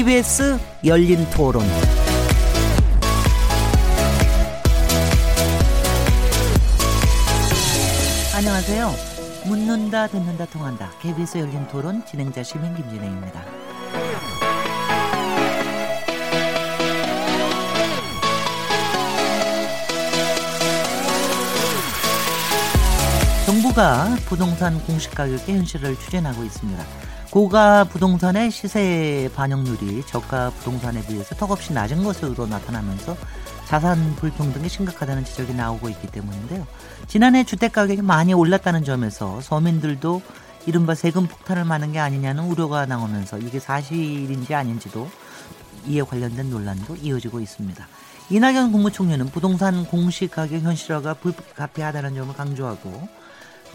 KBS 열린 토론. 안녕하세요. 묻는다, 듣는다, 통한다. KBS 열린 토론 진행자 시민 김진혜입니다. 정부가 부동산 공시가격의 현실을 추진하고 있습니다. 고가 부동산의 시세 반영률이 저가 부동산에 비해서 턱없이 낮은 것으로 나타나면서 자산 불평등이 심각하다는 지적이 나오고 있기 때문인데요. 지난해 주택 가격이 많이 올랐다는 점에서 서민들도 이른바 세금 폭탄을 맞는 게 아니냐는 우려가 나오면서 이게 사실인지 아닌지도 이에 관련된 논란도 이어지고 있습니다. 이낙연 국무총리는 부동산 공시 가격 현실화가 불가피하다는 점을 강조하고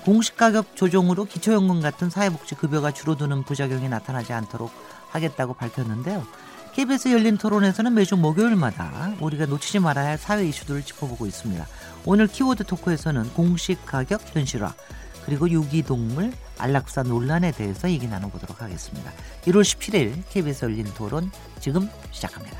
공시가격 조정으로 기초연금 같은 사회복지 급여가 줄어드는 부작용이 나타나지 않도록 하겠다고 밝혔는데요. KBS 열린 토론에서는 매주 목요일마다 우리가 놓치지 말아야 할 사회 이슈들을 짚어보고 있습니다. 오늘 키워드 토크에서는 공시가격 현실화 그리고 유기동물 안락사 논란에 대해서 얘기 나눠보도록 하겠습니다. 1월 17일 KBS 열린 토론 지금 시작합니다.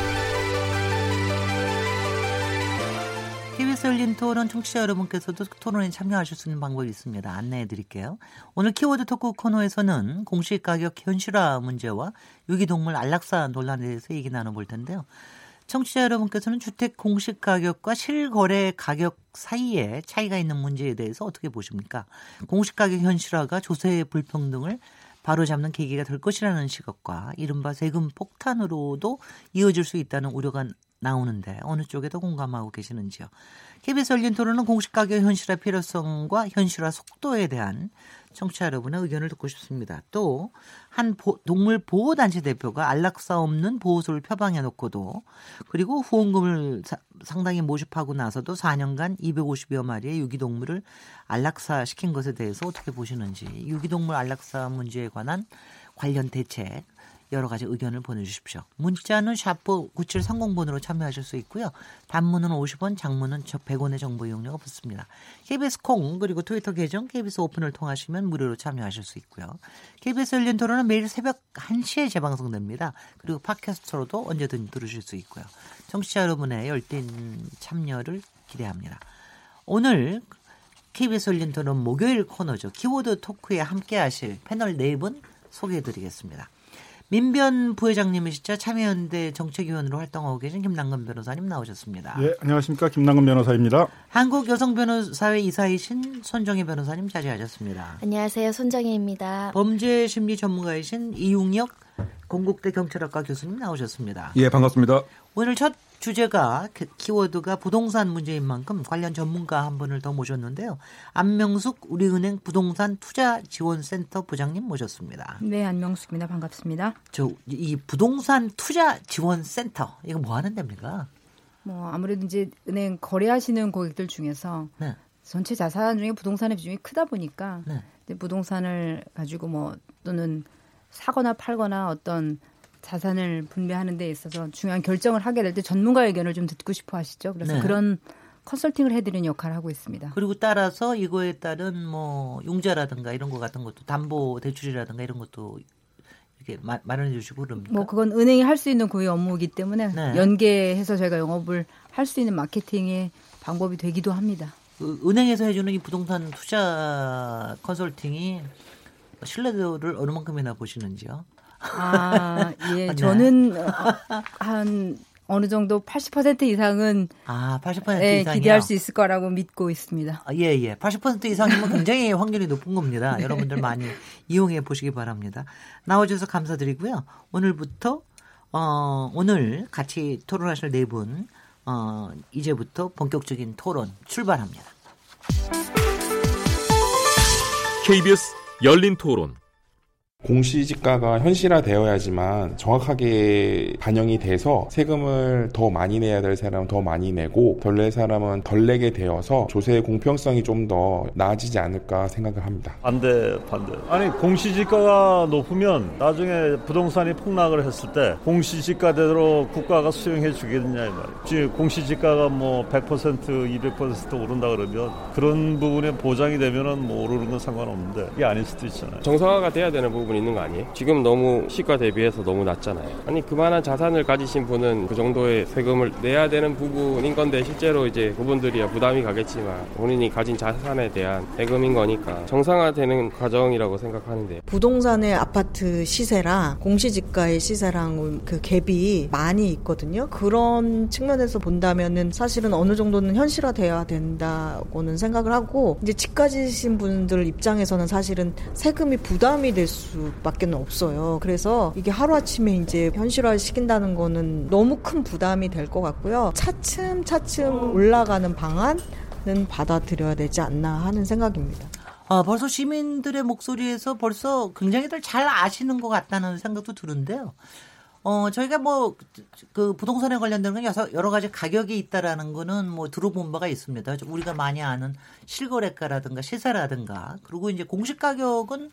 KBS 열린 토론 청취자 여러분께서도 토론에 참여하실 수 있는 방법이 있습니다. 안내해 드릴게요. 오늘 키워드 토크 코너에서는 공시가격 현실화 문제와 유기동물 안락사 논란에 대해서 얘기 나눠볼 텐데요. 청취자 여러분께서는 주택 공시 가격과 실거래 가격 사이에 차이가 있는 문제에 대해서 어떻게 보십니까? 공시 가격 현실화가 조세 불평등을 바로잡는 계기가 될 것이라는 시각과 이른바 세금 폭탄으로도 이어질 수 있다는 우려가 나오는데 어느 쪽에 더 공감하고 계시는지요? KBS 열린 토론은 공시가격 현실화 필요성과 현실화 속도에 대한 청취자 여러분의 의견을 듣고 싶습니다. 또 한 동물 보호 단체 대표가 안락사 없는 보호소를 표방해 놓고도 그리고 후원금을 사, 상당히 모집하고 나서도 4년간 250여 마리의 유기동물을 안락사 시킨 것에 대해서 어떻게 보시는지 유기동물 안락사 문제에 관한 관련 대책 여러 가지 의견을 보내주십시오. 문자는 샤프 9730번으로 참여하실 수 있고요. 단문은 50원, 장문은 100원의 정보 이용료가 붙습니다. KBS 콩 그리고 트위터 계정 KBS 오픈을 통하시면 무료로 참여하실 수 있고요. KBS 열린 토론은 매일 새벽 1시에 재방송됩니다. 그리고 팟캐스트로도 언제든 들으실 수 있고요. 청취자 여러분의 열띤 참여를 기대합니다. 오늘 KBS 열린 토론 목요일 코너죠. 키워드 토크에 함께 하실 패널 네 분 소개해 드리겠습니다. 민변 부회장님이시죠. 참여연대 정책위원으로 활동하고 계신 김남근 변호사님 나오셨습니다. 네, 안녕하십니까. 김남근 변호사입니다. 한국 여성 변호사회 이사이신 손정희 변호사님 자리하셨습니다. 안녕하세요. 손정희입니다. 범죄 심리 전문가이신 이웅혁 건국대 경찰학과 교수님 나오셨습니다. 예, 반갑습니다. 오늘 첫 주제가 그 키워드가 부동산 문제인 만큼 관련 전문가 한 분을 더 모셨는데요. 안명숙 우리은행 부동산 투자 지원센터 부장님 모셨습니다. 네, 안명숙입니다. 반갑습니다. 저 이 부동산 투자 지원센터 이거 뭐 하는 데입니까? 뭐 아무래도 이제 은행 거래하시는 고객들 중에서 네. 전체 자산 중에 부동산의 비중이 크다 보니까 네. 부동산을 가지고 뭐 또는 사거나 팔거나 어떤 자산을 분배하는 데 있어서 중요한 결정을 하게 될 때 전문가 의견을 좀 듣고 싶어 하시죠. 그래서 네. 그런 컨설팅을 해드리는 역할을 하고 있습니다. 그리고 따라서 이거에 따른 뭐 용자라든가 이런 거 같은 것도 담보 대출이라든가 이런 것도 이렇게 마, 마련해 주시고 그럽니까? 뭐 그건 은행이 할 수 있는 고유 업무이기 때문에 네. 연계해서 저희가 영업을 할 수 있는 마케팅의 방법이 되기도 합니다. 그 은행에서 해주는 이 부동산 투자 컨설팅이 신뢰도를 어느 만큼이나 보시는지요? 아, 예. 네. 저는 한 어느 정도 80% 이상은 아, 80% 예, 이상이요? 기대할 수 있을 거라고 믿고 있습니다. 아, 예, 예. 80% 이상이면 굉장히 확률이 높은 겁니다. 여러분들 많이 이용해 보시기 바랍니다. 나와 주셔서 감사드리고요. 오늘부터 어, 오늘 같이 토론하실 네 분, 어, 이제부터 본격적인 토론 출발합니다. KBS 열린 토론 공시지가가 현실화되어야지만 정확하게 반영이 돼서 세금을 더 많이 내야 될 사람은 더 많이 내고 덜 낼 사람은 덜 내게 되어서 조세의 공평성이 좀 더 나아지지 않을까 생각을 합니다. 반대, 반대. 아니 공시지가가 높으면 나중에 부동산이 폭락을 했을 때 공시지가대로 국가가 수용해 주겠느냐 이 말이에요. 지금 공시지가가 뭐 100% 200% 오른다 그러면 그런 부분에 보장이 되면은 뭐 오르는 건 상관없는데 이게 아닐 수도 있잖아요. 정상화가 돼야 되는 부분 부분 있는 거 아니에요? 지금 너무 시가 대비해서 너무 낮잖아요. 아니 그만한 자산을 가지신 분은 그 정도의 세금을 내야 되는 부분인 건데 실제로 이제 그분들이야 부담이 가겠지만 본인이 가진 자산에 대한 세금인 거니까 정상화되는 과정이라고 생각하는데 부동산의 아파트 시세랑 공시지가의 시세랑 그 갭이 많이 있거든요. 그런 측면에서 본다면은 사실은 어느 정도는 현실화돼야 된다고는 생각을 하고 이제 집 가지신 분들 입장에서는 사실은 세금이 부담이 될 수 수밖에 없어요. 그래서 이게 하루아침에 이제 현실화 시킨다는 거는 너무 큰 부담이 될 것 같고요. 차츰 차츰 올라가는 방안은 받아들여야 되지 않나 하는 생각입니다. 아, 벌써 시민들의 목소리에서 벌써 굉장히들 잘 아시는 것 같다는 생각도 드는데요. 어, 저희가 뭐, 그 부동산에 관련된 건 여러 가지 가격이 있다라는 거는 뭐 들어본 바가 있습니다. 우리가 많이 아는 실거래가라든가 시세라든가, 그리고 이제 공시 가격은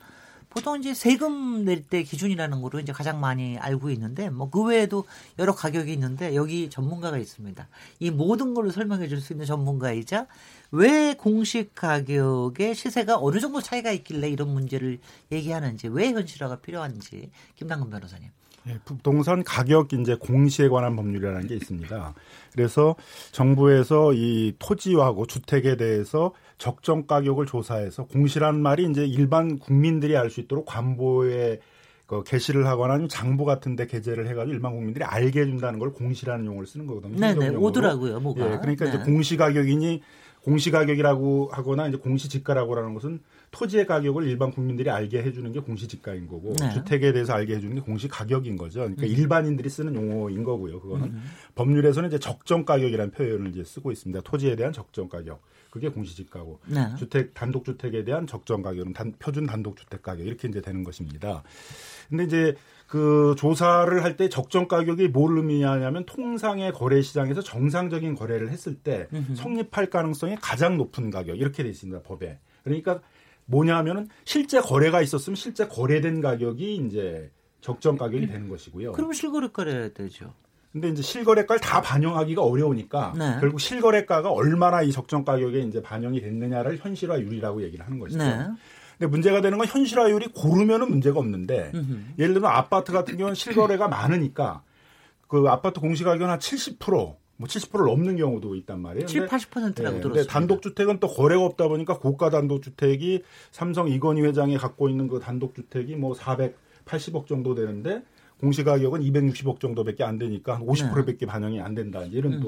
보통 이제 세금 낼 때 기준이라는 거로 이제 가장 많이 알고 있는데 뭐 그 외에도 여러 가격이 있는데 여기 전문가가 있습니다. 이 모든 걸로 설명해 줄 수 있는 전문가이자 왜 공식 가격의 시세가 어느 정도 차이가 있길래 이런 문제를 얘기하는지 왜 현실화가 필요한지 김남근 변호사님. 예, 부동산 가격 이제 공시에 관한 법률이라는 게 있습니다. 그래서 정부에서 이 토지하고 주택에 대해서 적정 가격을 조사해서 공시란 말이 이제 일반 국민들이 알 수 있도록 관보에 그 게시를 하거나 아니면 장부 같은 데 게재를 해가지고 일반 국민들이 알게 해준다는 걸 공시라는 용어를 쓰는 거거든요. 네네 오더라고요, 뭐가. 예, 그러니까 네. 이제 공시 가격이니 공시 가격이라고 하거나 이제 공시 지가라고 하는 것은 토지의 가격을 일반 국민들이 알게 해주는 게 공시지가인 거고 네. 주택에 대해서 알게 해주는 게 공시 가격인 거죠. 그러니까 음. 일반인들이 쓰는 용어인 거고요. 그거는 음. 법률에서는 이제 적정 가격이라는 표현을 이제 쓰고 있습니다. 토지에 대한 적정 가격. 그게 공시지가고 네. 주택 단독 주택에 대한 적정 가격은 단, 표준 단독 주택 가격 이렇게 이제 되는 것입니다. 근데 이제 그 조사를 할 때 적정 가격이 뭘 의미하냐면 통상의 거래 시장에서 정상적인 거래를 했을 때 성립할 가능성이 가장 높은 가격 이렇게 돼 있습니다 법에. 그러니까 뭐냐면은 실제 거래가 있었으면 실제 거래된 가격이 이제 적정 가격이 되는 것이고요. 그럼 실거래가를 되죠. 근데 이제 실거래가를 다 반영하기가 어려우니까 네. 결국 실거래가가 얼마나 이 적정 가격에 이제 반영이 됐느냐를 현실화율이라고 얘기를 하는 것이죠. 네. 근데 문제가 되는 건 현실화율이 고르면은 문제가 없는데 음흠. 예를 들면 아파트 같은 경우는 실거래가 많으니까 그 아파트 공시가격은 한 70%, 뭐 70%를 넘는 경우도 있단 말이에요. 7, 80%라고 네, 들었습니다. 근데 단독 주택은 또 거래가 없다 보니까 고가 단독 주택이 삼성 이건희 회장이 갖고 있는 그 단독 주택이 뭐 480억 정도 되는데 공시 가격은 260억 정도밖에 안 되니까 한 50%밖에 반영이 안 된다. 이런 음.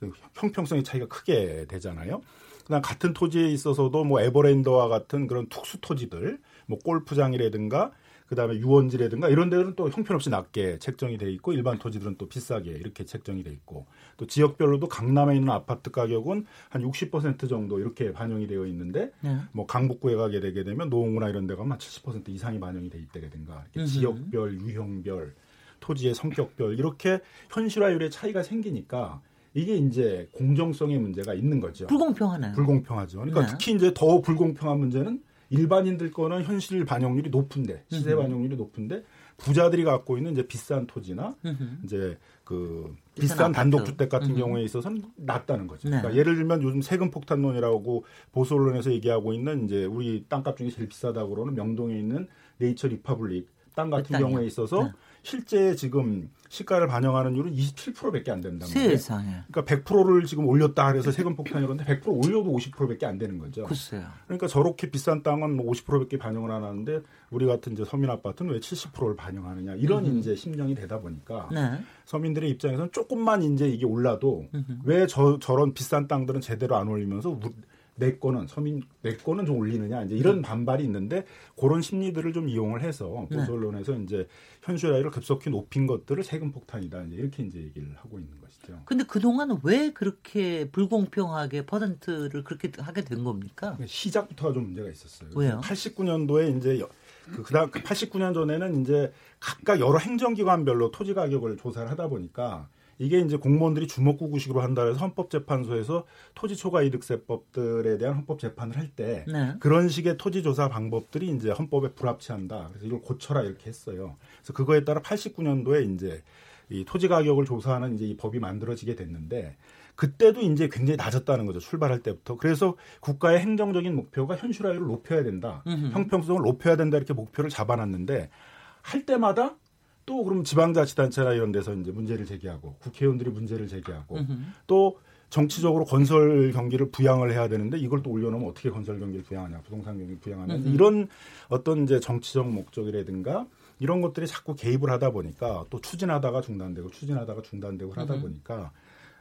또그 형평성의 차이가 크게 되잖아요. 그다음 같은 토지에 있어서도 뭐 에버랜드와 같은 그런 특수 토지들, 뭐 골프장이라든가 그다음에 유원지라든가 이런 데는 또 형편없이 낮게 책정이 돼 있고 일반 토지들은 또 비싸게 이렇게 책정이 돼 있고 또 지역별로도 강남에 있는 아파트 가격은 한 60% 정도 이렇게 반영이 되어 있는데 네. 뭐 강북구에 가게 되게 되면 노원구나 이런 데 가면 한70% 이상이 반영이 돼 있다든가 이렇게 지역별 유형별 토지의 성격별 이렇게 현실화율의 차이가 생기니까 이게 이제 공정성의 문제가 있는 거죠. 불공평하나요? 불공평하죠. 그러니까 네. 특히 이제 더 불공평한 문제는 일반인들 거는 현실 반영률이 높은데 시세 반영률이 높은데 부자들이 갖고 있는 이제 비싼 토지나 이제 그 비싼 단독 주택 같은. 경우에 있어서는 낮다는 거죠. 네. 그러니까 예를 들면 요즘 세금 폭탄론이라고 보수 언론에서 얘기하고 있는 이제 우리 땅값 중에 제일 비싸다고 그러는 명동에 있는 네이처 리퍼블릭 땅 같은 경우에 있어서 네. 실제 지금 시가를 반영하는 율은 27%밖에 안 된단 말이에요. 세상에. 그러니까 100%를 지금 올렸다 그래서 세금 폭탄이 그런데 100% 올려도 50%밖에 안 되는 거죠. 글쎄요. 그러니까 저렇게 비싼 땅은 50%밖에 반영을 안 하는데 우리 같은 이제 서민 아파트는 왜 70%를 반영하느냐 이런 음. 이제 심정이 되다 보니까 네. 서민들의 입장에서는 조금만 이제 이게 올라도 왜 저 저런 비싼 땅들은 제대로 안 올리면서 내 거는 서민 내 거는 좀 올리느냐 이제 이런 네. 반발이 있는데 그런 심리들을 좀 이용을 해서 보수 언론에서 네. 이제 현실화율을 급속히 높인 것들을 세금 폭탄이다 이제 이렇게 이제 얘기를 하고 있는 것이죠. 근데 그 동안은 왜 그렇게 불공평하게 퍼센트를 그렇게 하게 된 겁니까? 시작부터가 좀 문제가 있었어요. 왜요? 89년도에 이제 그 그다음 89년 전에는 이제 각각 여러 행정기관별로 토지 가격을 조사를 하다 보니까 이게 이제 공무원들이 주먹구구식으로 한다 해서 헌법재판소에서 토지 초과이득세법들에 대한 헌법 재판을 할때 네. 그런 식의 토지 조사 방법들이 이제 헌법에 불합치한다. 그래서 이걸 고쳐라 이렇게 했어요. 그래서 그거에 따라 89년도에 이제 이 토지 가격을 조사하는 이제 이 법이 만들어지게 됐는데 그때도 이제 굉장히 낮았다는 거죠. 출발할 때부터. 그래서 국가의 행정적인 목표가 현실화율을 높여야 된다. 음흠. 형평성을 높여야 된다 이렇게 목표를 잡아놨는데 할 때마다 또 그럼 지방자치단체나 이런 데서 이제 문제를 제기하고 국회의원들이 문제를 제기하고 음흠. 또 정치적으로 건설 경기를 부양을 해야 되는데 이걸 또 올려놓으면 어떻게 건설 경기를 부양하냐, 부동산 경기를 부양하냐 음흠. 이런 어떤 이제 정치적 목적이라든가 이런 것들이 자꾸 개입을 하다 보니까 또 추진하다가 중단되고 추진하다가 중단되고 하다 보니까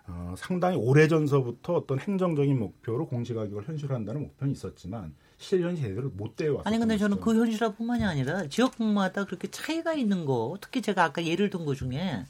어, 상당히 오래전서부터 어떤 행정적인 목표로 공시가격을 현실화한다는 목표는 있었지만 실현이 제대로 못 되어 왔어요. 아니 근데 저는 그 현실화뿐만이 아니라 지역마다 그렇게 차이가 있는 거 특히 제가 아까 예를 든것 중에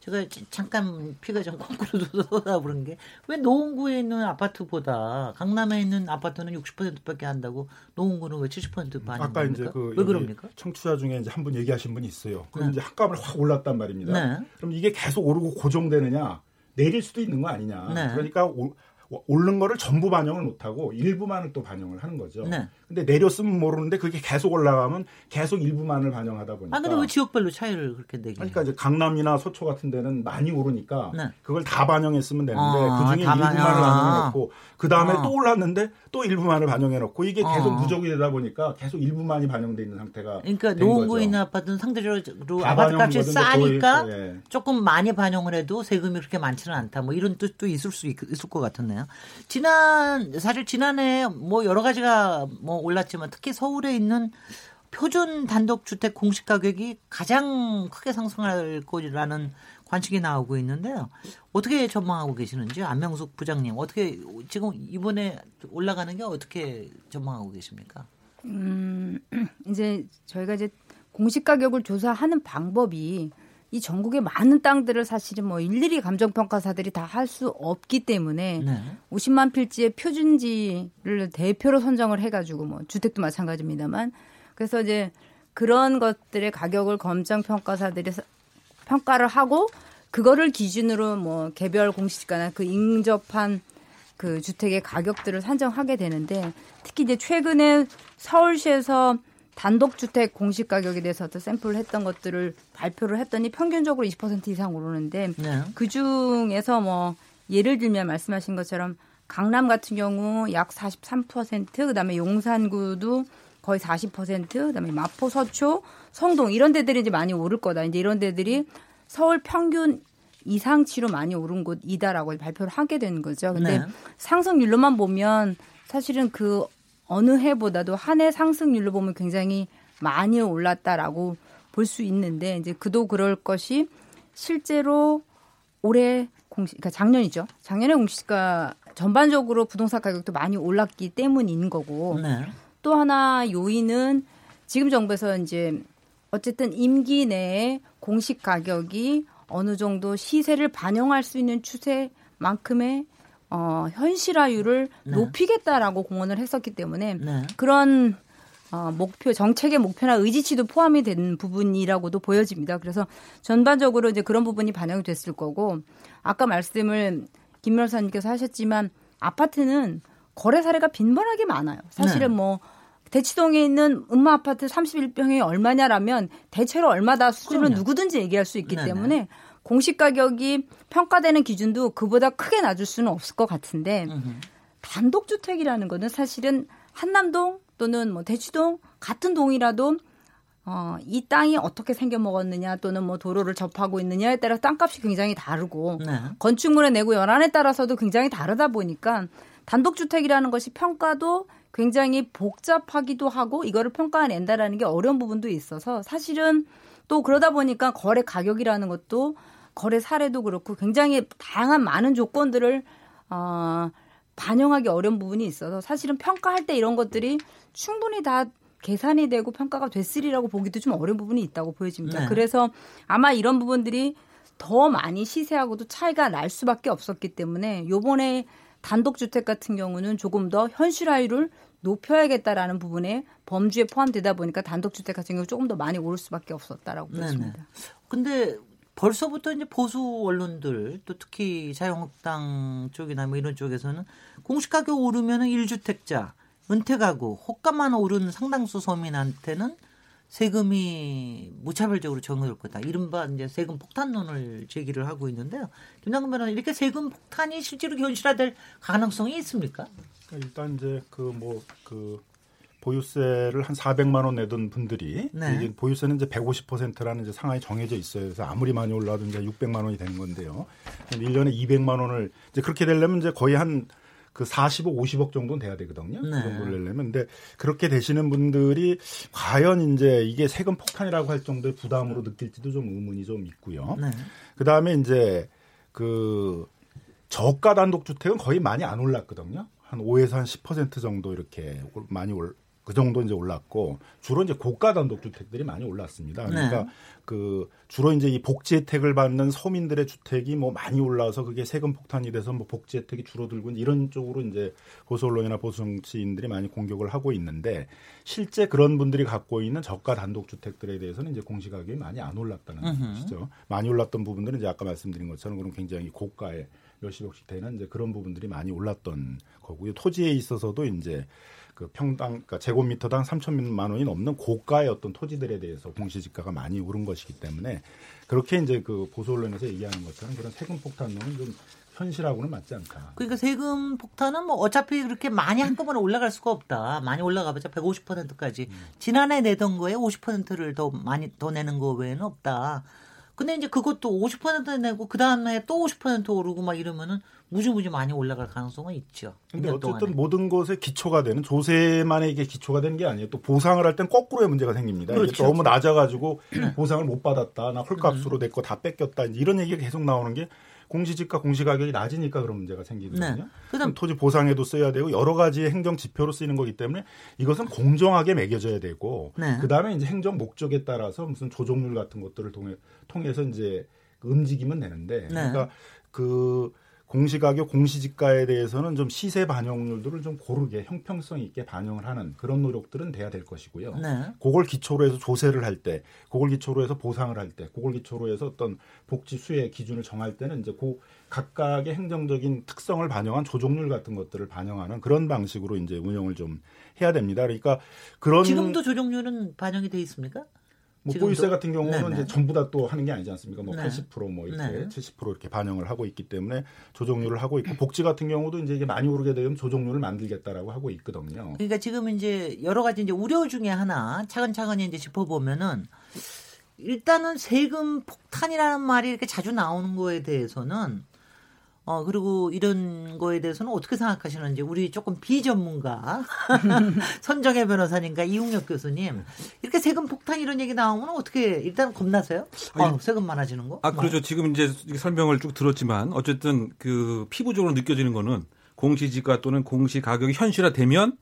제가 잠깐 피가 좀 거꾸로 쏟아 부른 게왜 노원구에 있는 아파트보다 강남에 있는 아파트는 60%밖에 한다고 노원구는 왜 70% 반인 아까? 이제 그왜 그럽니까? 청취자 중에 이제 한 분 얘기하신 분이 있어요. 그럼 네. 이제 한값을 확 올랐단 말입니다. 네. 그럼 이게 계속 오르고 고정되느냐? 내릴 수도 있는 거 아니냐. 네. 그러니까 오, 오른 거를 전부 반영을 못하고 일부만을 또 반영을 하는 거죠. 네. 근데 내렸으면 모르는데 그게 계속 올라가면 계속 일부만을 반영하다 보니까. 아 근데 왜 지역별로 차이를 그렇게 내게? 그러니까 이제 강남이나 서초 같은 데는 많이 오르니까 네. 그걸 다 반영했으면 되는데 아, 그 중에 일부만을 반영해놓고 그 다음에 아. 또 올랐는데 또 일부만을 반영해놓고 이게 계속 아. 누적이 되다 보니까 계속 일부만이 반영돼 있는 상태가. 그러니까 노원구에 있는 아파트는 상대적으로 아파트 값이 싸니까 예. 조금 많이 반영을 해도 세금이 그렇게 많지는 않다. 뭐 이런 뜻도 있을 수 있, 있을 것 같았네요. 지난 사실 지난해 뭐 여러 가지가 뭐 올랐지만 특히 서울에 있는 표준 단독주택 공시 가격이 가장 크게 상승할 거라는 관측이 나오고 있는데요. 어떻게 전망하고 계시는지 안명숙 부장님 어떻게 지금 이번에 올라가는 게 어떻게 전망하고 계십니까? 음, 이제 저희가 이제 공시 가격을 조사하는 방법이 이 전국의 많은 땅들을 사실은 뭐 일일이 감정평가사들이 다 할 수 없기 때문에 네. 50만 필지의 표준지를 대표로 선정을 해가지고 뭐 주택도 마찬가지입니다만 그래서 이제 그런 것들의 가격을 검정평가사들이 평가를 하고 그거를 기준으로 뭐 개별 공시지가나 그 인접한 그 주택의 가격들을 산정하게 되는데 특히 이제 최근에 서울시에서 단독주택 공시 가격에 대해서 도 샘플을 했던 것들을 발표를 했더니 평균적으로 20% 이상 오르는데 네. 그 중에서 뭐 예를 들면 말씀하신 것처럼 강남 같은 경우 약 43%, 그다음에 용산구도 거의 40%, 그다음에 마포, 서초, 성동 이런 데들이 이제 많이 오를 거다. 이제 이런 데들이 서울 평균 이상치로 많이 오른 곳이다라고 발표를 하게 되는 거죠. 근데 네. 상승률로만 보면 사실은 그 어느 해보다도 한 해 상승률로 보면 굉장히 많이 올랐다라고 볼 수 있는데 이제 그도 그럴 것이 실제로 올해 공시 그러니까 작년이죠. 작년에 공시가 전반적으로 부동산 가격도 많이 올랐기 때문인 거고 네. 또 하나 요인은 지금 정부에서 이제 어쨌든 임기 내에 공시 가격이 어느 정도 시세를 반영할 수 있는 추세만큼의 어, 현실화율을 네. 높이겠다라고 공언을 했었기 때문에 네. 그런 어, 목표 정책의 목표나 의지치도 포함이 된 부분이라고도 보여집니다. 그래서 전반적으로 이제 그런 부분이 반영이 됐을 거고 아까 말씀을 김 변호사님께서 하셨지만 아파트는 거래 사례가 빈번하게 많아요. 사실은 네. 뭐 대치동에 있는 음마 아파트 31평이 얼마냐라면 대체로 얼마다 수준을 누구든지 얘기할 수 있기 네네. 때문에 공시 가격이 평가되는 기준도 그보다 크게 낮을 수는 없을 것 같은데 단독 주택이라는 거는 사실은 한남동 또는 뭐 대치동 같은 동이라도 어, 이 땅이 어떻게 생겨 먹었느냐 또는 뭐 도로를 접하고 있느냐에 따라 땅값이 굉장히 다르고 네. 건축물에 내고 연한에 따라서도 굉장히 다르다 보니까 단독 주택이라는 것이 평가도 굉장히 복잡하기도 하고 이거를 평가해낸다라는 게 어려운 부분도 있어서 사실은 또 그러다 보니까 거래 가격이라는 것도 거래 사례도 그렇고 굉장히 다양한 많은 조건들을 어, 반영하기 어려운 부분이 있어서 사실은 평가할 때 이런 것들이 충분히 다 계산이 되고 평가가 됐으리라고 보기도 좀 어려운 부분이 있다고 보여집니다. 네. 그래서 아마 이런 부분들이 더 많이 시세하고도 차이가 날 수밖에 없었기 때문에 요번에 단독주택 같은 경우는 조금 더 현실화율을 높여야겠다라는 부분에 범주에 포함되다 보니까 단독주택 같은 경우 조금 더 많이 오를 수밖에 없었다라고 보습니다 근데 벌써부터 이제 보수 언론들 또 특히 자유한국당 쪽이나 뭐 이런 쪽에서는 공시 가격 오르면은 1주택자, 은퇴 가구, 호가만 오른 상당수 서민한테는 세금이 무차별적으로 적용될 거다. 이른바 이제 세금 폭탄론을 제기를 하고 있는데요. 김남근 변호사 이렇게 세금 폭탄이 실제로 현실화될 가능성이 있습니까? 그러니까 일단 이제 그 뭐그 뭐그 보유세를 한 400만 원 내던 분들이 네. 이게 보유세는 이제 150%라는 이제 상한이 정해져 있어요. 그래서 아무리 많이 올라도 이제 600만 원이 되는 건데요. 1년에 200만 원을 이제 그렇게 되려면 이제 거의 한그 40억, 50억 정도는 돼야 되거든요. 네. 그 정도를 내려면. 근데 그렇게 되시는 분들이 과연 이제 이게 세금 폭탄이라고 할 정도의 부담으로 느낄지도 좀 의문이 좀 있고요. 네. 그 다음에 이제 그 저가 단독 주택은 거의 많이 안 올랐거든요. 한 5에서 한 10% 정도 이렇게 많이 올, 그 정도 이제 올랐고 주로 이제 고가 단독 주택들이 많이 올랐습니다. 그러니까 네. 그 주로 이제 이 복지 혜택을 받는 서민들의 주택이 뭐 많이 올라서 그게 세금 폭탄이 돼서 뭐 복지 혜택이 줄어들고 이런 쪽으로 이제 보수 언론이나 보수 정치인들이 많이 공격을 하고 있는데 실제 그런 분들이 갖고 있는 저가 단독 주택들에 대해서는 이제 공시 가격이 많이 안 올랐다는 으흠. 것이죠. 많이 올랐던 부분들은 이제 아까 말씀드린 것처럼 그런 굉장히 고가의 몇십억씩 되는 이제 그런 부분들이 많이 올랐던 거고요. 토지에 있어서도 이제 그 평당 그러니까 제곱미터당 3천만 원이 넘는 고가의 어떤 토지들에 대해서 공시지가가 많이 오른 것이기 때문에 그렇게 이제 그 보수 언론에서 얘기하는 것처럼 그런 세금 폭탄론은 좀 현실하고는 맞지 않다. 그러니까 세금 폭탄은 뭐 어차피 그렇게 많이 한꺼번에 올라갈 수가 없다. 많이 올라가봤자 150%까지 음. 지난해 내던 거에 50%를 더 많이 더 내는 거 외에는 없다. 근데 이제 그것도 50% 내고 그 다음에 또 50% 오르고 막 이러면은 무지무지 많이 올라갈 가능성은 있죠. 근데 어쨌든 동안에. 모든 것에 기초가 되는 조세만의 이게 기초가 되는 게 아니에요. 또 보상을 할 땐 거꾸로의 문제가 생깁니다. 그렇죠. 너무 낮아가지고 네. 보상을 못 받았다. 나 헐값으로 음. 내거 다 뺏겼다. 이런 얘기가 계속 나오는 게 공시지가 공시가격이 낮으니까 그런 문제가 생기거든요. 네. 그다음 토지 보상에도 써야 되고 여러 가지 행정 지표로 쓰이는 거기 때문에 이것은 공정하게 매겨져야 되고 네. 그다음에 이제 행정 목적에 따라서 무슨 조정률 같은 것들을 통해 통해서 이제 움직이면 되는데 네. 그러니까 그 공시가격, 공시지가에 대해서는 좀 시세 반영률들을 좀 고르게 형평성 있게 반영을 하는 그런 노력들은 돼야 될 것이고요. 네. 그걸 기초로 해서 조세를 할 때, 그걸 기초로 해서 보상을 할 때, 그걸 기초로 해서 어떤 복지 수혜 기준을 정할 때는 이제 그 각각의 행정적인 특성을 반영한 조정률 같은 것들을 반영하는 그런 방식으로 이제 운영을 좀 해야 됩니다. 그러니까 그런 지금도 조정률은 반영이 돼 있습니까? 뭐 보유세 같은 경우는 네네. 이제 전부 다 또 하는 게 아니지 않습니까? 뭐 네. 80%뭐 이렇게 네. 70% 이렇게 반영을 하고 있기 때문에 조정률을 하고 있고 복지 같은 경우도 이제 이게 많이 오르게 되면 조정률을 만들겠다라고 하고 있거든요. 그러니까 지금 이제 여러 가지 이제 우려 중에 하나 차근차근 이제 짚어보면은 일단은 세금 폭탄이라는 말이 이렇게 자주 나오는 거에 대해서는 어, 그리고 이런 거에 대해서는 어떻게 생각하시는지 우리 조금 비전문가 선정혜 변호사님과 이웅혁 교수님 이렇게 세금 폭탄 이런 얘기 나오면 어떻게 일단 겁나세요? 어, 세금 많아지는 거? 아, 그렇죠. 지금 이제 설명을 쭉 들었지만 어쨌든 그 피부적으로 느껴지는 거는 공시지가 또는 공시 가격이 현실화되면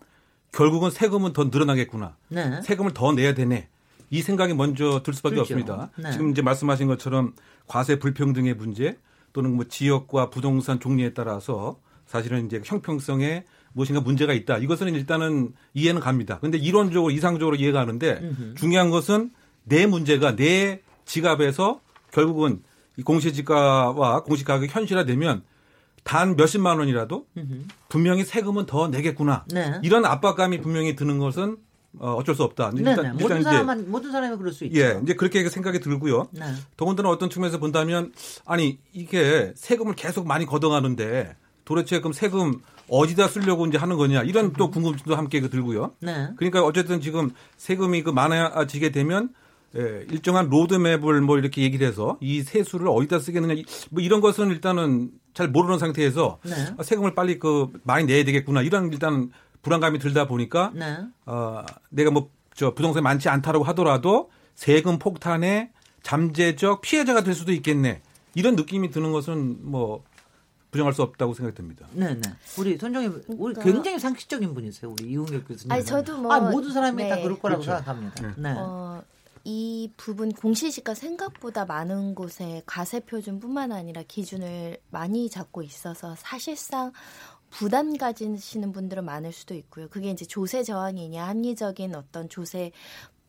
결국은 세금은 더 늘어나겠구나. 네. 세금을 더 내야 되네. 이 생각이 먼저 들 수밖에 그렇죠. 없습니다. 네. 지금 이제 말씀하신 것처럼 과세 불평등의 문제 또는 뭐 지역과 부동산 종류에 따라서 사실은 이제 형평성에 무엇인가 문제가 있다. 이것은 일단은 이해는 갑니다. 근데 이론적으로 이상적으로 이해가 하는데 중요한 것은 내 문제가 내 지갑에서 결국은 이 공시지가와 공시가격이 현실화되면 단 몇십만 원이라도 분명히 세금은 더 내겠구나. 네. 이런 압박감이 분명히 드는 것은 어, 어쩔 수 없다. 일단, 일단 모든 사람은 모든 사람이 그럴 수 있죠. 예, 이제 그렇게 생각이 들고요. 네. 더군다나 어떤 측면에서 본다면 아니 이게 세금을 계속 많이 걷어가는데 도대체 그럼 세금 어디다 쓰려고 이제 하는 거냐 이런 또 궁금증도 함께 그 들고요. 네. 그러니까 어쨌든 지금 세금이 그 많아지게 되면 예, 일정한 로드맵을 뭐 이렇게 얘기를 해서 이 세수를 어디다 쓰겠느냐 뭐 이런 것은 일단은 잘 모르는 상태에서 네. 세금을 빨리 그 많이 내야 되겠구나 이런 일단 불안감이 들다 보니까 네. 어, 내가 뭐 저 부동산이 많지 않다라고 하더라도 세금 폭탄의 잠재적 피해자가 될 수도 있겠네. 이런 느낌이 드는 것은 뭐 부정할 수 없다고 생각이 듭니다. 네, 네. 우리 손정희 우리 그러니까. 굉장히 상식적인 분이세요. 우리 이웅혁 교수님. 아니 저도 뭐 아, 모든 사람이 네. 다 그럴 거라고 그렇죠. 생각합니다. 네. 네. 어, 이 부분 공시지가 생각보다 많은 곳에 가세 표준뿐만 아니라 기준을 많이 잡고 있어서 사실상 부담 가지시는 분들은 많을 수도 있고요. 그게 이제 조세 저항이냐 합리적인 어떤 조세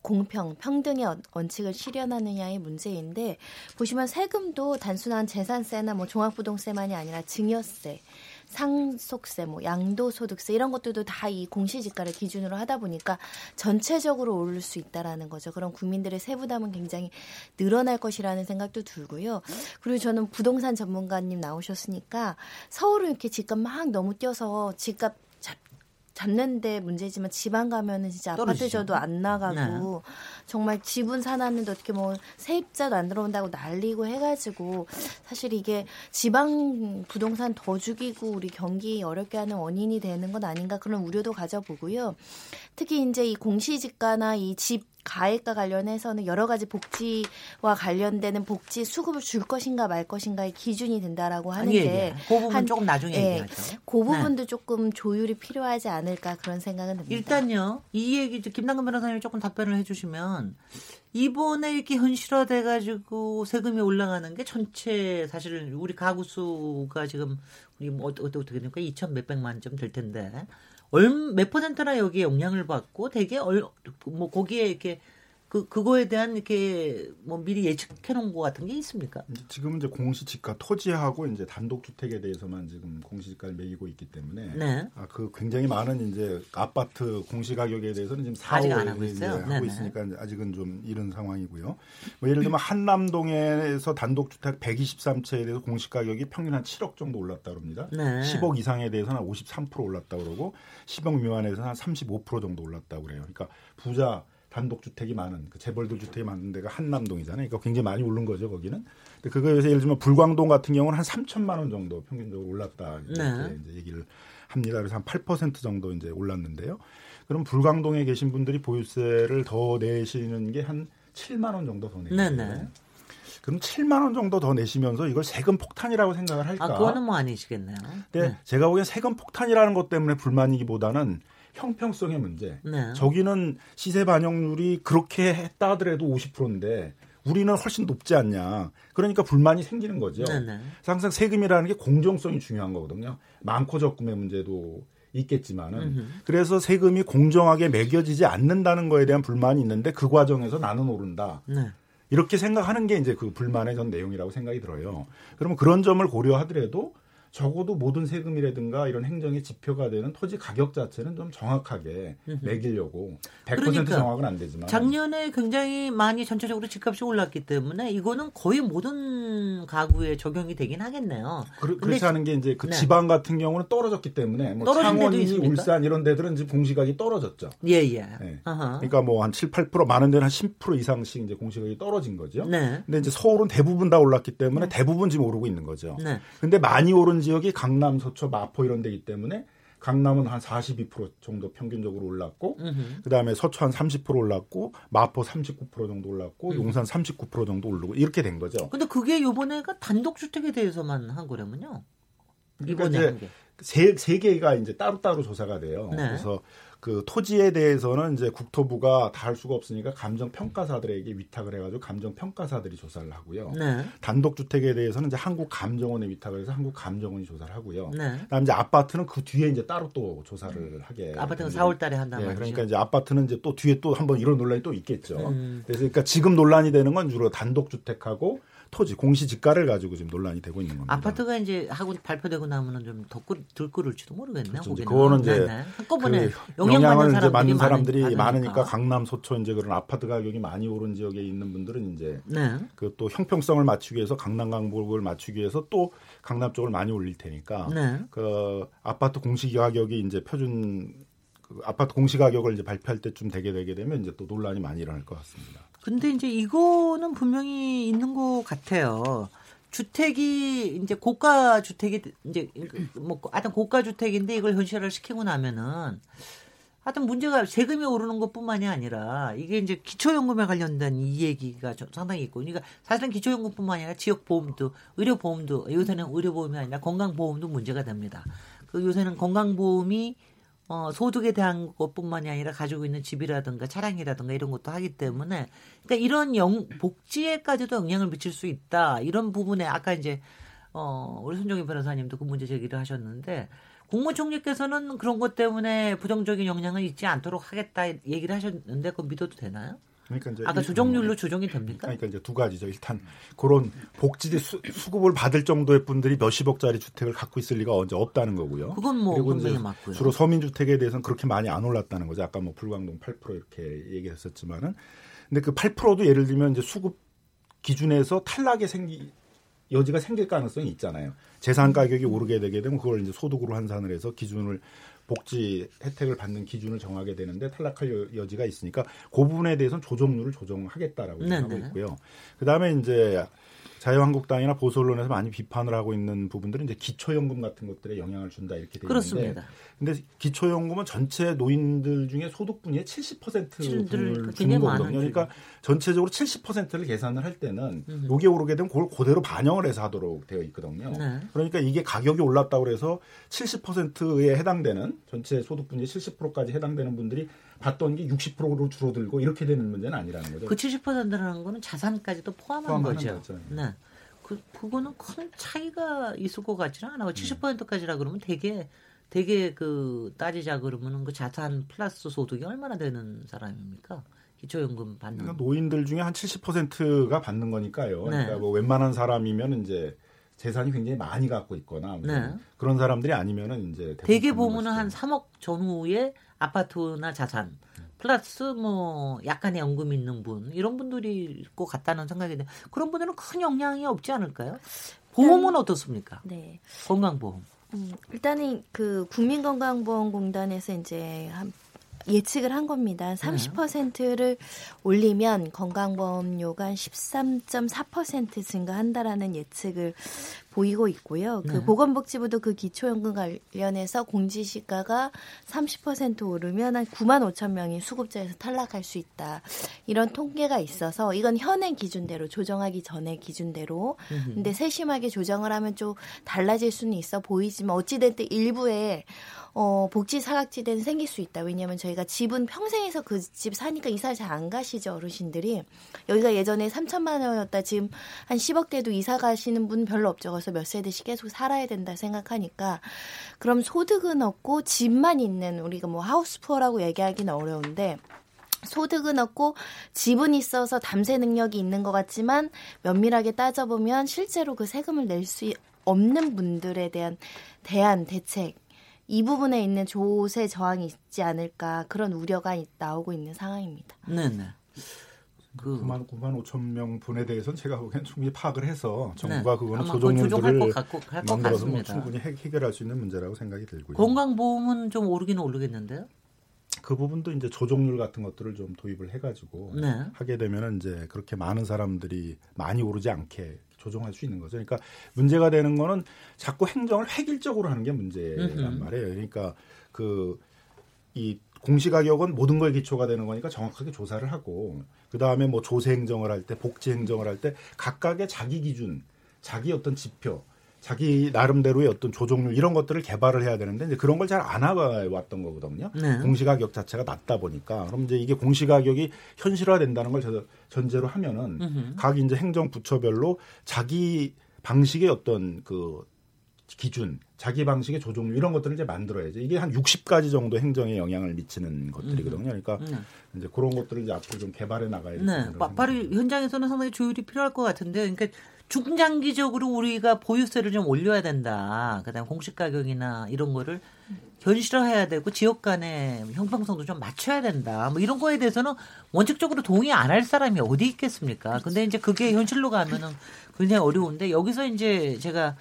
공평, 평등의 원칙을 실현하느냐의 문제인데 보시면 세금도 단순한 재산세나 뭐 종합부동세만이 아니라 증여세, 상속세, 뭐 양도소득세 이런 것들도 다 이 공시지가를 기준으로 하다 보니까 전체적으로 오를 수 있다라는 거죠. 그럼 국민들의 세부담은 굉장히 늘어날 것이라는 생각도 들고요. 그리고 저는 부동산 전문가님 나오셨으니까 서울은 이렇게 집값 막 너무 뛰어서 집값 잡는데 문제지만 지방 가면은 진짜. 아파트 저도 안 나가고 네. 정말 집은 사놨는데 어떻게 뭐 세입자도 안 들어온다고 난리고 해가지고 사실 이게 지방 부동산 더 죽이고 우리 경기 어렵게 하는 원인이 되는 건 아닌가 그런 우려도 가져보고요. 특히 이제 이 공시지가나 이 집 가액과 관련해서는 여러 가지 복지와 관련되는 복지 수급을 줄 것인가 말 것인가의 기준이 된다라고 하는데 예, 예. 그 부분 한, 조금 나중에 예, 얘기하죠. 그 부분도 네. 조금 조율이 필요하지 않을까 그런 생각은 듭니다. 일단요. 이 얘기 김남근 변호사님이 조금 답변을 해 주시면 이번에 이렇게 현실화돼 가지고 세금이 올라가는 게 전체 사실 우리 가구 수가 지금 우리 뭐 어떻게 어떻게 됩니까? 2천 몇백만 점 될 텐데 얼 몇 퍼센트나 여기에 영향을 받고 되게 얼, 뭐 거기에 이렇게 그 그거에 대한 이렇게 뭐 미리 예측해 놓은 것 같은 게 있습니까? 지금은 이제 공시지가 토지하고 이제 단독 주택에 대해서만 지금 공시지가를 매기고 있기 때문에 네. 아, 그 굉장히 많은 이제 아파트 공시 가격에 대해서는 지금 4, 아직 안 하고 있어요. 하고 네네. 있으니까 아직은 좀 이런 상황이고요. 뭐 예를 들면 한남동에서 단독 주택 123채에 대해서 공시 가격이 평균 한 7억 정도 올랐다 그럽니다. 네. 10억 이상에 대해서는 53% 올랐다 그러고 10억 미만에서는 한 35% 정도 올랐다고 그래요. 그러니까 부자 단독 주택이 많은 그 재벌들 주택이 많은 데가 한남동이잖아요. 그러니까 굉장히 많이 오른 거죠 거기는. 근데 그거에 비해서 예를 들면 불광동 같은 경우는 한 3천만 원 정도 평균적으로 올랐다 이렇게 네. 이제 얘기를 합니다. 그래서 한 8% 정도 이제 올랐는데요. 그럼 불광동에 계신 분들이 보유세를 더 내시는 게 한 7만 원 정도 더 내시는 네, 네. 거예요. 그럼 7만 원 정도 더 내시면서 이걸 세금 폭탄이라고 생각을 할까? 아, 그거는 뭐 아니시겠네요. 근데 네. 제가 보기엔 세금 폭탄이라는 것 때문에 불만이기보다는 형평성의 문제. 네. 저기는 시세 반영률이 그렇게 했다 하더라도 50%인데 우리는 훨씬 높지 않냐. 그러니까 불만이 생기는 거죠. 네네. 네. 항상 세금이라는 게 공정성이 중요한 거거든요. 많고 적금의 문제도 있겠지만은 음흠. 그래서 세금이 공정하게 매겨지지 않는다는 거에 대한 불만이 있는데 그 과정에서 나는 오른다. 네. 이렇게 생각하는 게 이제 그 불만의 전 내용이라고 생각이 들어요. 그러면 그런 점을 고려하더라도 적어도 모든 세금이라든가 이런 행정의 지표가 되는 토지 가격 자체는 좀 정확하게 매기려고 100% 그러니까 정확은 안 되지만 작년에 굉장히 많이 전체적으로 집값이 올랐기 때문에 이거는 거의 모든 가구에 적용이 되긴 하겠네요. 그, 그렇지 않은 게 이제 그 네. 지방 같은 경우는 떨어졌기 때문에 뭐 창원이 울산 이런 데들은 지금 공시가격이 떨어졌죠. 예, 예. 네. 그러니까 뭐 한 7, 8% 많은 데는 한 10% 이상씩 이제 공시가격이 떨어진 거죠. 네. 근데 이제 서울은 대부분 다 올랐기 때문에 네. 대부분 지금 오르고 있는 거죠. 네. 근데 많이 오른 지역이 강남, 서초, 마포 이런 데기 때문에 강남은 한 42% 정도 평균적으로 올랐고 그다음에 서초 한 30% 올랐고 마포 39% 정도 올랐고 음흠. 용산 39% 정도 오르고 이렇게 된 거죠. 근데 그게 요번에가 단독 주택에 대해서만 한 거라면요. 그러니까 이번에 이제 세, 세 개가 이제 따로따로 조사가 돼요. 네. 그래서 그 토지에 대해서는 이제 국토부가 다 할 수가 없으니까 감정 평가사들에게 위탁을 해가지고 감정 평가사들이 조사를 하고요. 네. 단독 주택에 대해서는 이제 한국 감정원에 위탁을 해서 한국 감정원이 조사를 하고요. 네. 그다음 이제 아파트는 그 뒤에 이제 따로 또 조사를 하게. 아파트는 4월달에 한단 네, 말이죠. 그러니까 이제 아파트는 이제 또 뒤에 또 한번 이런 논란이 또 있겠죠. 음. 그래서 그러니까 지금 논란이 되는 건 주로 단독 주택하고 토지 공시 지가를 가지고 지금 논란이 되고 있는 겁니다. 아파트가 이제 하고 발표되고 나면은 좀더 들끓을지도 모르겠네요. 그렇죠. 그거는 이제 네, 네. 한꺼번에 그 영향을 이제 받는 사람들이 많으니까. 많으니까 강남, 소초 이제 그런 아파트 가격이 많이 오른 지역에 있는 분들은 이제 네. 그또 형평성을 맞추기 위해서 강남 강북을 맞추기 위해서 또 강남 쪽을 많이 올릴 테니까 네. 그 아파트 공시 가격이 이제 표준 그 아파트 공시 가격을 이제 발표할 때쯤 되게 되게 되면 이제 또 논란이 많이 일어날 것 같습니다. 근데 이제 이거는 분명히 있는 것 같아요. 주택이 이제 고가 주택이 이제 뭐 하여튼 고가 주택인데 이걸 현실화를 시키고 나면은 하여튼 문제가 세금이 오르는 것뿐만이 아니라 이게 이제 기초연금에 관련된 이 얘기가 상당히 있고 그러니까 사실은 기초연금뿐만 아니라 지역보험도 의료보험도 요새는 의료보험이 아니라 건강보험도 문제가 됩니다. 그 요새는 건강보험이 어, 소득에 대한 것뿐만이 아니라 가지고 있는 집이라든가 차량이라든가 이런 것도 하기 때문에 그러니까 이런 영, 복지에까지도 영향을 미칠 수 있다. 이런 부분에 아까 이제 어, 우리 손정희 변호사님도 그 문제 제기를 하셨는데 국무총리께서는 그런 것 때문에 부정적인 영향을 있지 않도록 하겠다 얘기를 하셨는데 그거 믿어도 되나요? 그러니까 이제 아까 조정률로 조정이 됩니까? 그러니까 이제 두 가지죠. 일단 그런 복지 수, 수급을 받을 정도의 분들이 몇십억짜리 주택을 갖고 있을 리가 언제 없다는 거고요. 그건 뭐 그리고 이제 맞고요. 주로 서민 주택에 대해서는 그렇게 많이 안 올랐다는 거죠. 아까 뭐 불광동 8% 이렇게 얘기했었지만은 근데 그 8%도 예를 들면 이제 수급 기준에서 탈락이 생기 여지가 생길 가능성이 있잖아요. 재산 가격이 오르게 되게 되면 그걸 이제 소득으로 환산을 해서 기준을 복지 혜택을 받는 기준을 정하게 되는데 탈락할 여지가 있으니까 그 부분에 대해서는 조정률을 조정하겠다라고 하고 있고요. 그다음에 이제 자유한국당이나 보수 언론에서 많이 비판을 하고 있는 부분들은 이제 기초연금 같은 것들에 영향을 준다 이렇게 되어 있는데 근데 기초연금은 전체 노인들 중에 소득분의 70%를 주는 거거든요. 그러니까 전체적으로 70%를 계산을 할 때는 음. 요게 오르게 되면 그걸 그대로 반영을 해서 하도록 되어 있거든요. 네. 그러니까 이게 가격이 올랐다고 해서 70%에 해당되는 전체 소득분의 70%까지 해당되는 분들이 받던 게 60%로 줄어들고 이렇게 되는 문제는 아니라는 거죠. 그 70%라는 거는 자산까지도 포함한 거죠. 거죠. 네. 그 그거는 큰 차이가 있을 것 같지는 않아요. 70%까지라 그러면 되게 되게 그 따지자 그러면은 그 자산 플러스 소득이 얼마나 되는 사람입니까? 기초연금 받는 그러니까 노인들 중에 한 70%가 받는 거니까요. 네. 그러니까 뭐 웬만한 사람이면 이제 재산이 굉장히 많이 갖고 있거나 네. 그런 사람들이 아니면은 이제 대개 보면은 한 3억 전후에 아파트나 자산 플러스 뭐 약간의 연금 있는 분 이런 분들이 있고 같다는 생각이 드 그런 분들은 큰 영향이 없지 않을까요? 보험은 어떻습니까? 네. 건강보험. 음, 일단은 그 국민건강보험공단에서 이제 한 예측을 한 겁니다. 30%를 올리면 건강보험료가 13.4% 증가한다라는 예측을 보이고 있고요. 그 네. 그 보건복지부도 그 기초연금 관련해서 공지시가가 30% 오르면 한 9만 5천 명이 수급자에서 탈락할 수 있다. 이런 통계가 있어서 이건 현행 기준대로 조정하기 전에 기준대로. 근데 세심하게 조정을 하면 좀 달라질 수는 있어 보이지만 어찌됐든 일부에 어, 복지 사각지대는 생길 수 있다. 왜냐하면 저희가 집은 평생에서 그 집 사니까 이사 잘안 가시죠 어르신들이. 여기가 예전에 3천만 원이었다 지금 한 10억 대도 이사 가시는 분 별로 없죠. 그래서 몇 세대씩 계속 살아야 된다 생각하니까 그럼 소득은 없고 집만 있는 우리가 뭐 하우스 푸어라고 얘기하기는 어려운데 소득은 없고 집은 있어서 담세 능력이 있는 것 같지만 면밀하게 따져보면 실제로 그 세금을 낼 수 없는 분들에 대한 대안 대책 이 부분에 있는 조세 저항이 있지 않을까 그런 우려가 나오고 있는 상황입니다. 네네. 그 9만 9만 5천 명 분에 대해서는 제가 보기엔 충분히 파악을 해서 정부가 네. 그거는 조정률들을 만들어서 뭐 충분히 해결할 수 있는 문제라고 생각이 들고요. 건강보험은 좀 오르기는 오르겠는데요? 그 부분도 이제 조정률 같은 것들을 좀 도입을 해가지고 네. 하게 되면은 이제 그렇게 많은 사람들이 많이 오르지 않게 조정할 수 있는 거죠. 그러니까 문제가 되는 거는 자꾸 행정을 획일적으로 하는 게 문제란 말이에요. 그러니까 그 이 공시 가격은 모든 걸 기초가 되는 거니까 정확하게 조사를 하고 그 다음에 뭐 조세 행정을 할 때, 복지 행정을 할 때 각각의 자기 기준, 자기 어떤 지표 자기 나름대로의 어떤 조종률 이런 것들을 개발을 해야 되는데 이제 그런 걸 잘 안 해왔던 거거든요. 네. 공시 가격 자체가 낮다 보니까 그럼 이제 이게 공시 가격이 현실화된다는 걸 전제로 하면은 으흠. 각 이제 행정 부처별로 자기 방식의 어떤 그 기준, 자기 방식의 조종률 이런 것들을 이제 만들어야죠. 이게 한 60가지 정도 행정에 영향을 미치는 것들이거든요. 그러니까 네. 이제 그런 것들을 이제 앞으로 좀 개발해 나가야 네. 바로 현장에서는 상당히 조율이 필요할 것 같은데, 그러니까 중장기적으로 우리가 보유세를 좀 올려야 된다. 그다음 공시 가격이나 이런 거를 현실화해야 되고 지역 간의 형평성도 좀 맞춰야 된다. 뭐 이런 거에 대해서는 원칙적으로 동의 안 할 사람이 어디 있겠습니까? 근데 이제 그게 현실로 가면은 굉장히 어려운데 여기서 이제 제가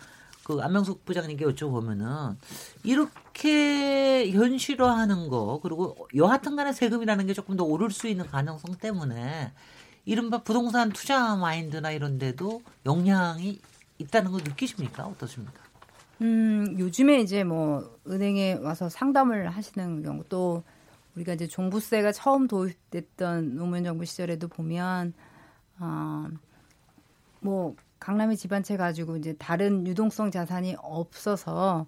그 안명숙 부장님께 여쭤보면은 이렇게 현실화하는 거 그리고 여하튼 간에 세금이라는 게 조금 더 오를 수 있는 가능성 때문에 이른바 부동산 투자 마인드나 이런 데도 영향이 있다는 걸 느끼십니까? 어떻습니까? 음, 요즘에 이제 뭐 은행에 와서 상담을 하시는 경우 또 우리가 이제 종부세가 처음 도입됐던 노무현 정부 시절에도 보면 어, 뭐 강남의 집한 채 가지고 이제 다른 유동성 자산이 없어서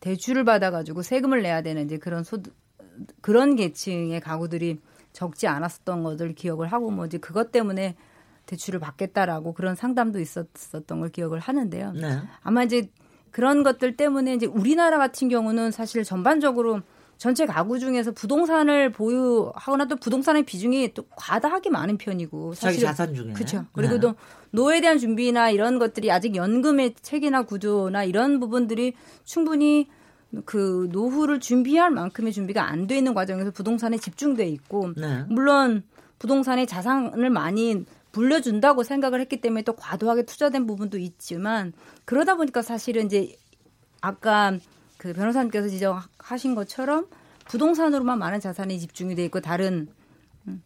대출을 받아가지고 세금을 내야 되는 이제 그런 소 그런 계층의 가구들이 적지 않았었던 것을 기억을 하고 뭐 이제 그것 때문에 대출을 받겠다라고 그런 상담도 있었었던 걸 기억을 하는데요. 네. 아마 이제 그런 것들 때문에 이제 우리나라 같은 경우는 사실 전반적으로 전체 가구 중에서 부동산을 보유하거나 또 부동산의 비중이 또 과다하게 많은 편이고 사실 자산 중에 그렇죠. 그리고 네. 또 노후에 대한 준비나 이런 것들이 아직 연금의 체계나 구조나 이런 부분들이 충분히 그 노후를 준비할 만큼의 준비가 안 돼 있는 과정에서 부동산에 집중돼 있고 네. 물론 부동산의 자산을 많이 불려준다고 생각을 했기 때문에 또 과도하게 투자된 부분도 있지만 그러다 보니까 사실은 이제 아까 그 변호사님께서 지적하신 것처럼 부동산으로만 많은 자산이 집중이 돼 있고 다른 음,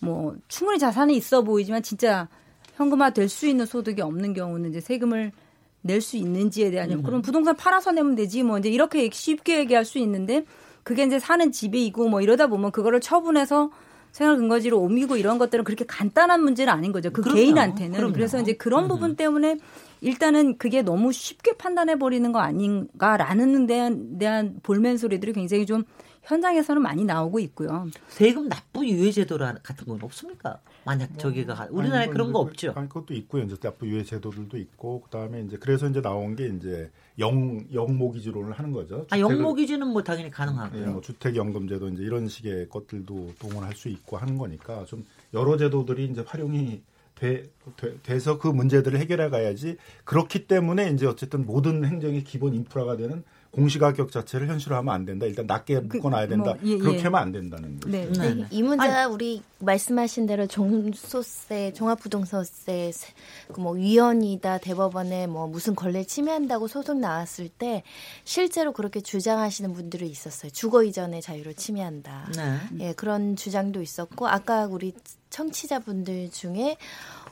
뭐 충분히 자산이 있어 보이지만 진짜 현금화 될 수 있는 소득이 없는 경우는 이제 세금을 낼 수 있는지에 대한 음. 그럼 부동산 팔아서 내면 되지 뭐 이제 이렇게 쉽게 얘기할 수 있는데 그게 이제 사는 집이고 뭐 이러다 보면 그거를 처분해서 생활 근거지로 옮기고 이런 것들은 그렇게 간단한 문제는 아닌 거죠. 그 그럼요. 개인한테는. 그럼요. 그래서 이제 그런 음. 부분 때문에 일단은 그게 너무 쉽게 판단해 버리는 거 아닌가라는 데한 대한 볼멘 소리들이 굉장히 좀 현장에서는 많이 나오고 있고요. 세금 납부 유예 제도 같은 건 없습니까? 만약 뭐, 저기가 우리나라에 아니, 그런 거 없죠. 아니, 그것도 있고요. 이제 납부 유예 제도들도 있고 그다음에 이제 그래서 이제 나온 게 이제 영 영모기지론을 하는 거죠. 아 영모기지는 뭐 당연히 가능하고요. 예, 뭐 주택 연금 제도 이제 이런 식의 것들도 동원할 수 있고 하는 거니까 좀 여러 제도들이 이제 활용이 돼, 돼, 서그 문제들을 해결해 가야지. 그렇기 때문에 이제 어쨌든 모든 행정의 기본 인프라가 되는 공시 가격 자체를 현실화하면 안 된다. 일단 낮게 그, 묶어놔야 그, 된다. 뭐, 예, 그렇게 예. 하면 안 된다는 거죠. 네. 네. 네. 이 문제 가 우리 말씀하신 대로 종소세, 종합부동산세, 그뭐 위헌이다 대법원에 뭐 무슨 권리 침해한다고 소송 나왔을 때 실제로 그렇게 주장하시는 분들이 있었어요. 주거 이전의 자유를 침해한다. 네. 예, 그런 주장도 있었고 아까 우리 청취자분들 중에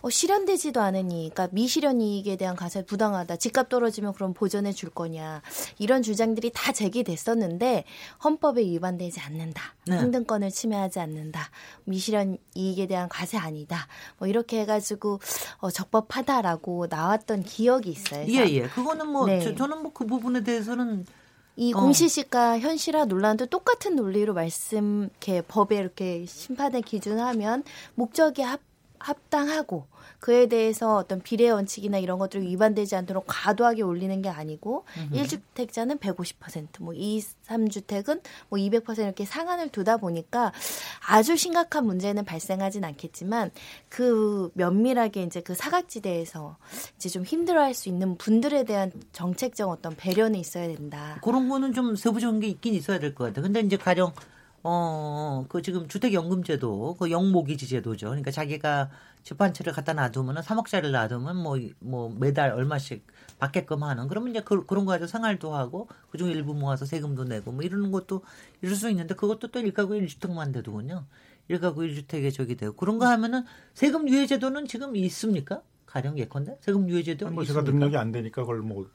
어, 실현되지도 않으니, 그러니까 미실현 이익에 대한 가세 부당하다. 집값 떨어지면 그럼 보전해 줄 거냐. 이런 주장들이 다 제기됐었는데 헌법에 위반되지 않는다. 네. 평등권을 침해하지 않는다. 미실현 이익에 대한 과세 아니다. 뭐 이렇게 해가지고 어, 적법하다라고 나왔던 기억이 있어요. 예, 예. 그거는 뭐 네. 저, 는 뭐 그 부분에 대해서는 이 어. 공시지가 현실화 논란도 똑같은 논리로 말씀 이렇게 법에 이렇게 심판의 기준하면 목적이 합 합당하고 그에 대해서 어떤 비례 원칙이나 이런 것들이 위반되지 않도록 과도하게 올리는 게 아니고 음흠. 1주택자는 150%, 뭐 2, 3주택은 뭐 200% 이렇게 상한을 두다 보니까 아주 심각한 문제는 발생하진 않겠지만 그 면밀하게 이제 그 사각지대에서 이제 좀 힘들어할 수 있는 분들에 대한 정책적 어떤 배려는 있어야 된다. 그런 거는 좀 세부적인 게 있긴 있어야 될 것 같아요. 근데 이제 가령 어, 그 지금 주택연금제도 그 영모기지 제도죠. 그러니까 자기가 재판처를 갖다 놔두면은 3억짜리를 놔두면 뭐, 뭐 매달 얼마씩 받게끔 하는 그러면 이제 그, 그런 거 가지고 생활도 하고 그중 일부 모아서 세금도 내고 뭐 이러는 것도 이럴 수 있는데 그것도 또 일가구 일주택만 돼도군요. 일가구 일주택에 저기 되고 그런 거 하면은 세금 유예 제도는 지금 있습니까? 가령 예컨대 세금 유예 제도 뭐 제가 능력이 안 되니까 그걸 뭐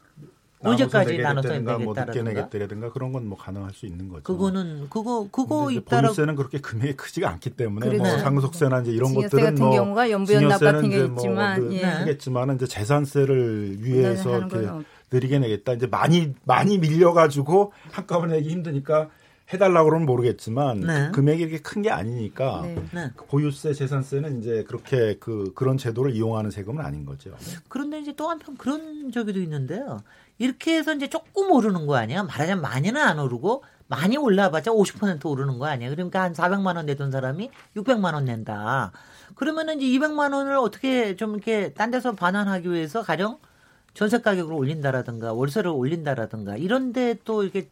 언제까지 나눠서 내겠다라든가 뭐 늦게 내겠다라든가 그런 건 뭐 가능할 수 있는 거죠. 그거는 그거 그거 있다라 보유세는 그렇게 금액이 크지가 않기 때문에 뭐 상속세나 이제 이런 것들은 같은 뭐 경우가 연부연납 같은 게뭐 있지만 뭐 예. 하겠지만 이제 재산세를 위해서 이렇게 느리게 내겠다. 이제 많이 많이 밀려 가지고 한꺼번에 내기 힘드니까 해달라고 그러면 모르겠지만 네. 그 금액이 이렇게 큰 게 아니니까 네. 네. 그 보유세, 재산세는 이제 그렇게 그 그런 제도를 이용하는 세금은 아닌 거죠. 그런데 이제 또 한편 그런 적이도 있는데요. 이렇게 해서 이제 조금 오르는 거 아니야? 말하자면 많이는 안 오르고 많이 올라봤자 50% 오르는 거 아니야? 그러니까 한 400만 원 내던 사람이 600만 원 낸다. 그러면은 이제 200만 원을 어떻게 좀 이렇게 딴 데서 반환하기 위해서 가령 전세 가격을 올린다라든가 월세를 올린다라든가 이런데 또 이렇게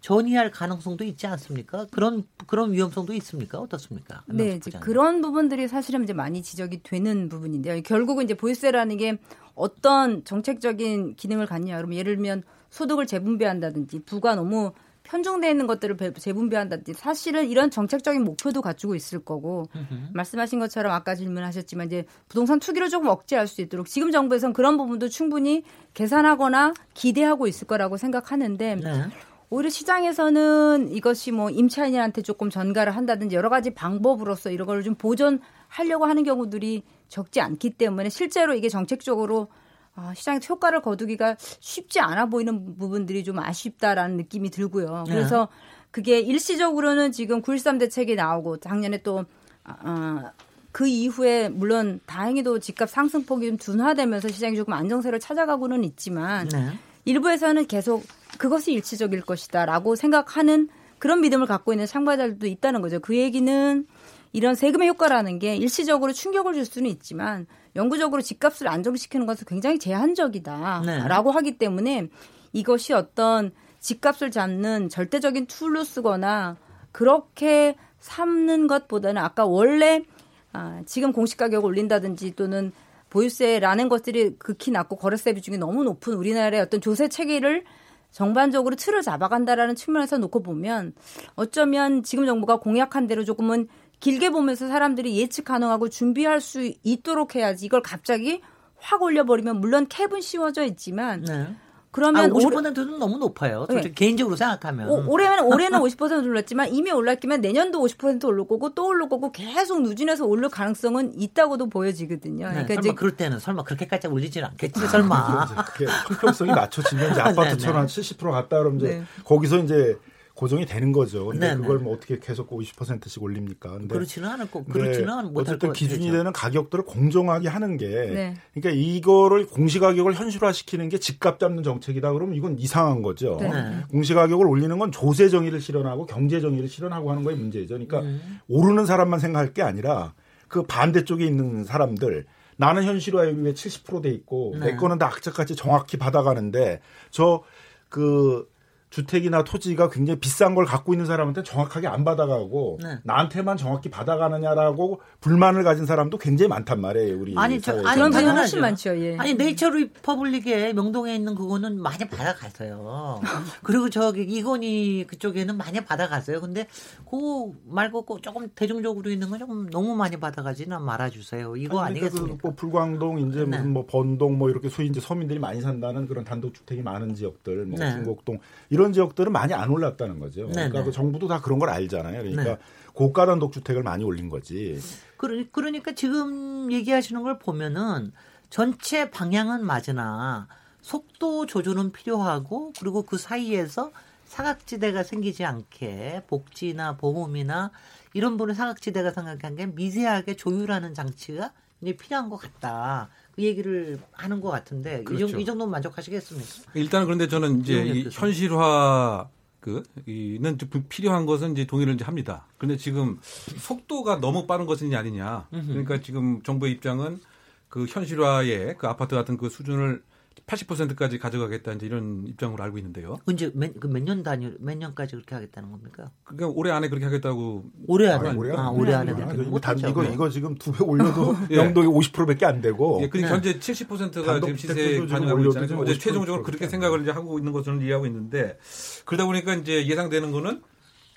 전이할 가능성도 있지 않습니까? 그런 그런 위험성도 있습니까? 어떻습니까? 네, 이제 그런 부분들이 사실은 이제 많이 지적이 되는 부분인데요. 결국은 이제 보유세라는 게 어떤 정책적인 기능을 갖냐. 그러면 예를 들면 소득을 재분배한다든지 부가 너무 편중되어 있는 것들을 재분배한다든지 사실은 이런 정책적인 목표도 갖추고 있을 거고. 말씀하신 것처럼 아까 질문하셨지만 이제 부동산 투기를 조금 억제할 수 있도록 지금 정부에서는 그런 부분도 충분히 계산하거나 기대하고 있을 거라고 생각하는데 네. 오히려 시장에서는 이것이 뭐 임차인한테 조금 전가를 한다든지 여러 가지 방법으로서 이런 걸 좀 보존 하려고 하는 경우들이 적지 않기 때문에 실제로 이게 정책적으로 아, 시장에 효과를 거두기가 쉽지 않아 보이는 부분들이 좀 아쉽다라는 느낌이 들고요. 네. 그래서 네. 그게 일시적으로는 지금 9.13 대책이 나오고 작년에 또 아, 그 이후에 물론 다행히도 집값 상승폭이 좀 둔화되면서 시장이 조금 안정세를 찾아가고는 있지만 네. 일부에서는 계속 그것이 일시적일 것이다라고 생각하는 그런 믿음을 갖고 있는 참가자들도 있다는 거죠. 그 얘기는 이런 세금의 효과라는 게 일시적으로 충격을 줄 수는 있지만 영구적으로 집값을 안정시키는 것은 굉장히 제한적이다라고 네. 하기 때문에 이것이 어떤 집값을 잡는 절대적인 tool로 쓰거나 그렇게 삼는 것보다는 아까 원래 아, 지금 공시가격 올린다든지 또는 보유세라는 것들이 극히 낮고 거래세 비중이 너무 높은 우리나라의 어떤 조세 체계를 정반적으로 틀을 잡아간다라는 측면에서 놓고 보면 어쩌면 지금 정부가 공약한 대로 조금은 길게 보면서 사람들이 예측 가능하고 준비할 수 있도록 해야지 이걸 갑자기 확 올려버리면 물론 캡은 씌워져 있지만 네. 그러면 아, 50%는 너무 높아요. 네. 개인적으로 생각하면. 오, 올해는 올해는 50% 올랐지만 이미 올랐기면 내년도 50% 오를 거고 또 오를 거고 계속 누진해서 오를 가능성은 있다고도 보여지거든요. 네, 그러니까 설마 그럴 때는 설마 그렇게까지 올리지는 않겠지 설마. 그게 형평성이 낮춰지면 이제 아파트처럼 한70% 갔다 그러면 이제 네. 거기서 이제 고정이 되는 거죠. 근데 네네. 그걸 뭐 어떻게 계속 50%씩 올립니까? 근데 그렇지는 않을 거 그렇지는 못할 어쨌든 기준이 되죠. 되는 가격들을 공정하게 하는 게 네. 그러니까 이거를 공시 가격을 현실화 시키는 게 집값 잡는 정책이다 그러면 이건 이상한 거죠. 네. 공시 가격을 올리는 건 조세 정의를 실현하고 경제 정의를 실현하고 하는 거에 문제죠. 그러니까 음. 오르는 사람만 생각할 게 아니라 그 반대쪽에 있는 사람들 나는 현실화에 비해 70%돼 있고 네. 내 거는 다 악착같이 정확히 받아가는데 저그 주택이나 토지가 굉장히 비싼 걸 갖고 있는 사람한테 정확하게 안 받아가고 네. 나한테만 정확히 받아가느냐라고 불만을 가진 사람도 굉장히 많단 말이에요. 우리 아니 저 아니 그런 분이 훨씬 많죠. 예. 아니 네이처 리퍼블릭에 명동에 있는 그거는 많이 받아갔어요. 그리고 저기 이건희 그쪽에는 많이 받아갔어요. 근데 그 말고 꼭 조금 대중적으로 있는 건 조금 너무 많이 받아가지는 말아주세요. 이거 아니, 그러니까 아니겠습니까? 그 뭐 불광동 이제 네. 무슨 뭐 번동 뭐 이렇게 소위 이제 서민들이 많이 산다는 그런 단독주택이 많은 지역들, 뭐 네. 중곡동 이런 이런 지역들은 많이 안 올랐다는 거죠. 네네. 그러니까 네. 그 정부도 다 그런 걸 알잖아요. 그러니까 네. 고가 단독 주택을 많이 올린 거지. 그러니까 지금 얘기하시는 걸 보면은 전체 방향은 맞으나 속도 조절은 필요하고 그리고 그 사이에서 사각지대가 생기지 않게 복지나 보험이나 이런 부분 사각지대가 생각한 게 미세하게 조율하는 장치가 이제 필요한 것 같다. 그 얘기를 하는 것 같은데 그렇죠. 이, 정도 는 만족하시겠습니까? 일단은 그런데 저는 이제 이 현실화 그 이는 필요한 것은 이제 동의를 이제 합니다. 그런데 지금 속도가 너무 빠른 것이 아니냐. 그러니까 지금 정부의 입장은 그 현실화의 그 아파트 같은 그 수준을 80%까지 가져가겠다 이제 이런 입장으로 알고 있는데요. 언제 몇년 그 단위 몇 년까지 그렇게 하겠다는 겁니까? 그러니까 올해 안에 그렇게 하겠다고. 올해 안에 아, 올해, 아, 올해 안에 그렇게 못 단, 이거 이거 지금 두 배 올려도 예. 영동이 50%밖에 안 되고. 예, 근데 네. 현재 70%가 지금 시세 반영하고 있잖아요. 어제 최종적으로 그렇게 생각을 이제 하고 있는 것을 이해하고 있는데 그러다 보니까 이제 예상되는 거는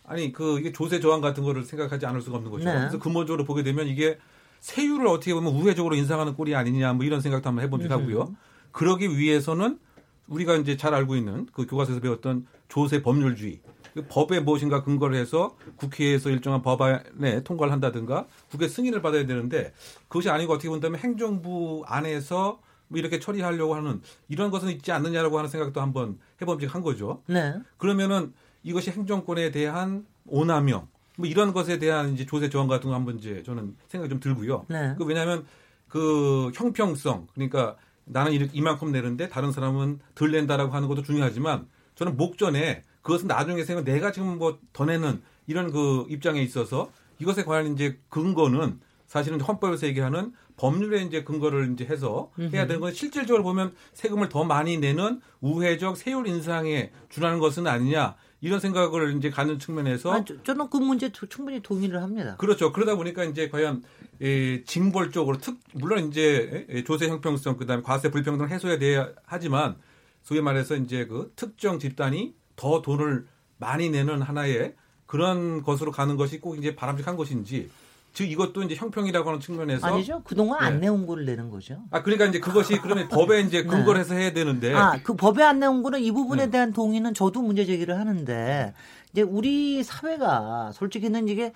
아니 그 이게 조세 저항 같은 거를 생각하지 않을 수가 없는 거죠. 네. 그래서 근본적으로 보게 되면 이게 세율을 어떻게 보면 우회적으로 인상하는 꼴이 아니냐 뭐 이런 생각도 한번 해보기도 하고요. 그러기 위해서는 우리가 이제 잘 알고 있는 그 교과서에서 배웠던 조세 법률주의 그 법에 무엇인가 근거를 해서 국회에서 일정한 법안에 통과를 한다든가 국회 승인을 받아야 되는데 그것이 아니고 어떻게 본다면 행정부 안에서 뭐 이렇게 처리하려고 하는 이런 것은 있지 않느냐라고 하는 생각도 한번 해봄직한 거죠. 네. 그러면은 이것이 행정권에 대한 오남용 뭐 이런 것에 대한 이제 조세 저항 같은 거 한번 이제 저는 생각이 좀 들고요. 네. 그 왜냐하면 그 형평성 그러니까 나는 이만큼 내는데 다른 사람은 덜 낸다라고 하는 것도 중요하지만 저는 목전에 그것은 나중에 생각 내가 지금 뭐 더 내는 이런 그 입장에 있어서 이것에 관한 이제 근거는 사실은 헌법에서 얘기하는 법률에 이제 근거를 이제 해서 해야 되는 건 실질적으로 보면 세금을 더 많이 내는 우회적 세율 인상에 준하는 것은 아니냐 이런 생각을 이제 가는 측면에서 아, 저, 저는 그 문제 충분히 동의를 합니다. 그렇죠. 그러다 보니까 이제 과연 에, 징벌적으로 특 물론 이제 조세 형평성 그다음에 과세 불평등 해소해야 돼야 하지만 소위 말해서 이제 그 특정 집단이 더 돈을 많이 내는 하나의 그런 것으로 가는 것이 꼭 이제 바람직한 것인지 즉 이것도 이제 형평이라고 하는 측면에서 아니죠. 그동안 네. 안 내온 거를 내는 거죠. 아 그러니까 이제 그것이 그러면 법에 이제 네. 근거를 해서 해야 되는데 아, 그 법에 안 내온 거는 이 부분에 네. 대한 동의는 저도 문제 제기를 하는데 이제 우리 사회가 솔직히는 이게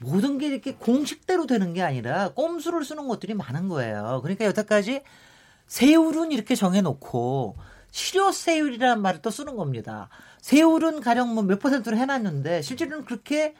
모든 게 이렇게 공식대로 되는 게 아니라 꼼수를 쓰는 것들이 많은 거예요. 그러니까 여태까지 세율은 이렇게 정해놓고 실효세율이라는 말을 또 쓰는 겁니다. 세율은 가령 뭐 몇 퍼센트로 해놨는데 실제로는 그렇게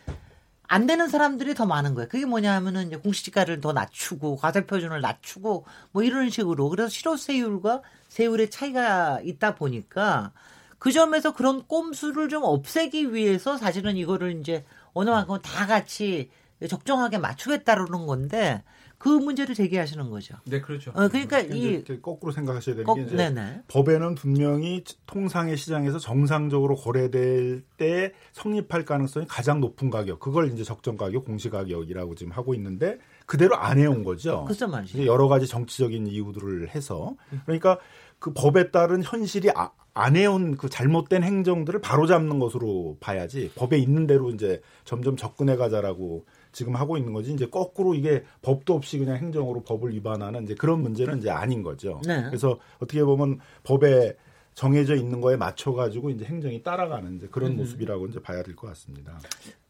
안 되는 사람들이 더 많은 거예요. 그게 뭐냐 하면은 이제 공시지가를 더 낮추고 과세 표준을 낮추고 뭐 이런 식으로 그래서 실효세율과 세율의 차이가 있다 보니까 그 점에서 그런 꼼수를 좀 없애기 위해서 사실은 이거를 이제 어느 만큼 다 같이 적정하게 맞추겠다는 건데 그 문제를 제기하시는 거죠. 네, 그렇죠. 어, 그러니까 이 거꾸로 생각하셔야 되는 거, 게 이제 네네. 법에는 분명히 통상의 시장에서 정상적으로 거래될 때 성립할 가능성이 가장 높은 가격, 그걸 이제 적정 가격, 공시 가격이라고 지금 하고 있는데 그대로 안 해온 거죠. 그죠 말이죠. 여러 가지 정치적인 이유들을 해서 그러니까 그 법에 따른 현실이 아, 안 해온 그 잘못된 행정들을 바로잡는 것으로 봐야지 법에 있는 대로 이제 점점 접근해 가자라고 지금 하고 있는 거지 이제 거꾸로 이게 법도 없이 그냥 행정으로 법을 위반하는 이제 그런 문제는 이제 아닌 거죠. 네. 그래서 어떻게 보면 법에 정해져 있는 거에 맞춰 가지고 이제 행정이 따라가는 이제 그런 음. 모습이라고 이제 봐야 될 것 같습니다.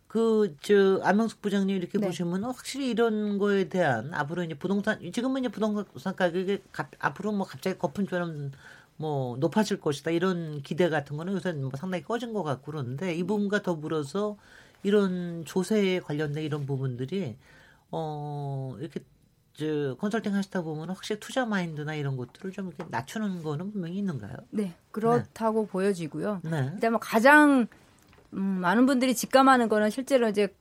그, 저, 안명숙 부장님 이렇게 네. 보시면 확실히 이런 거에 대한 앞으로 이제 부동산, 지금은 이제 부동산 가격이 가, 앞으로 뭐 갑자기 거품처럼 뭐 높아질 것이다 이런 기대 같은 거는 요새 뭐 상당히 꺼진 것 같고 그런데 이 부분과 더불어서 이런 조세에 관련된 이런 부분들이 어 이렇게 저 컨설팅 하시다 보면 확실히 투자 마인드나 이런 것들을 좀 이렇게 낮추는 거는 분명히 있는가요? 네, 그렇다고 네. 보여지고요. 네. 뭐 가장 음, 많은 분들이 직감하는 거는 실제로 이제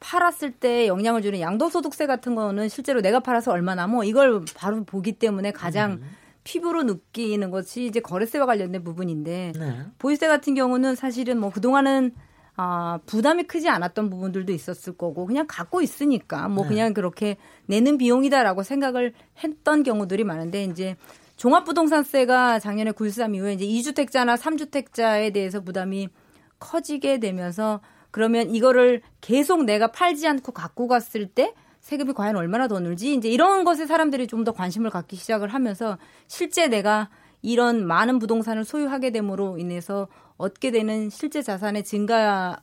팔았을 때 영향을 주는 양도소득세 같은 거는 실제로 내가 팔아서 얼마 나 뭐 이걸 바로 보기 때문에 가장 음. 피부로 느끼는 것이 이제 거래세와 관련된 부분인데 네. 보유세 같은 경우는 사실은 뭐 그동안은 아, 부담이 크지 않았던 부분들도 있었을 거고 그냥 갖고 있으니까 뭐 네. 그냥 그렇게 내는 비용이다라고 생각을 했던 경우들이 많은데 이제 종합부동산세가 작년에 9.13 이후에 이제 2주택자나 3주택자에 대해서 부담이 커지게 되면서 그러면 이거를 계속 내가 팔지 않고 갖고 갔을 때 세금이 과연 얼마나 더 늘지 이제 이런 것에 사람들이 좀 더 관심을 갖기 시작을 하면서 실제 내가 이런 많은 부동산을 소유하게 됨으로 인해서 얻게 되는 실제 자산의 증가가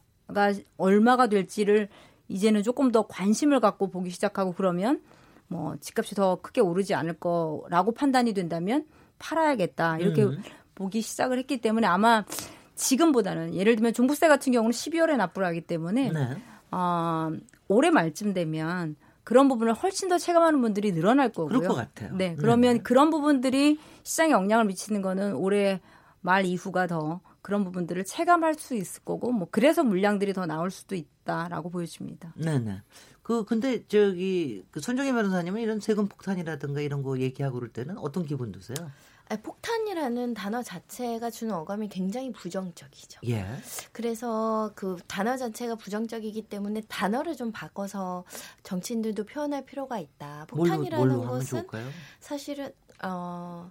얼마가 될지를 이제는 조금 더 관심을 갖고 보기 시작하고 그러면 뭐 집값이 더 크게 오르지 않을 거라고 판단이 된다면 팔아야겠다 이렇게 음. 보기 시작을 했기 때문에 아마 지금보다는 예를 들면 종부세 같은 경우는 12월에 납부를 하기 때문에 네. 어, 올해 말쯤 되면 그런 부분을 훨씬 더 체감하는 분들이 늘어날 거고요. 그럴 것 같아요. 네, 그러면 네. 그런 부분들이 시장에 영향을 미치는 거는 올해 말 이후가 더 그런 부분들을 체감할 수 있을 거고 뭐 그래서 물량들이 더 나올 수도 있다라고 보여집니다. 네, 네. 그 근데 저기 그 손정혜 변호사님은 이런 세금 폭탄이라든가 이런 거 얘기하고 그럴 때는 어떤 기분 드세요? 폭탄이라는 단어 자체가 주는 어감이 굉장히 부정적이죠. 예. 그래서 그 단어 자체가 부정적이기 때문에 단어를 좀 바꿔서 정치인들도 표현할 필요가 있다. 폭탄이라는 뭘로, 뭘로 것은 사실은 어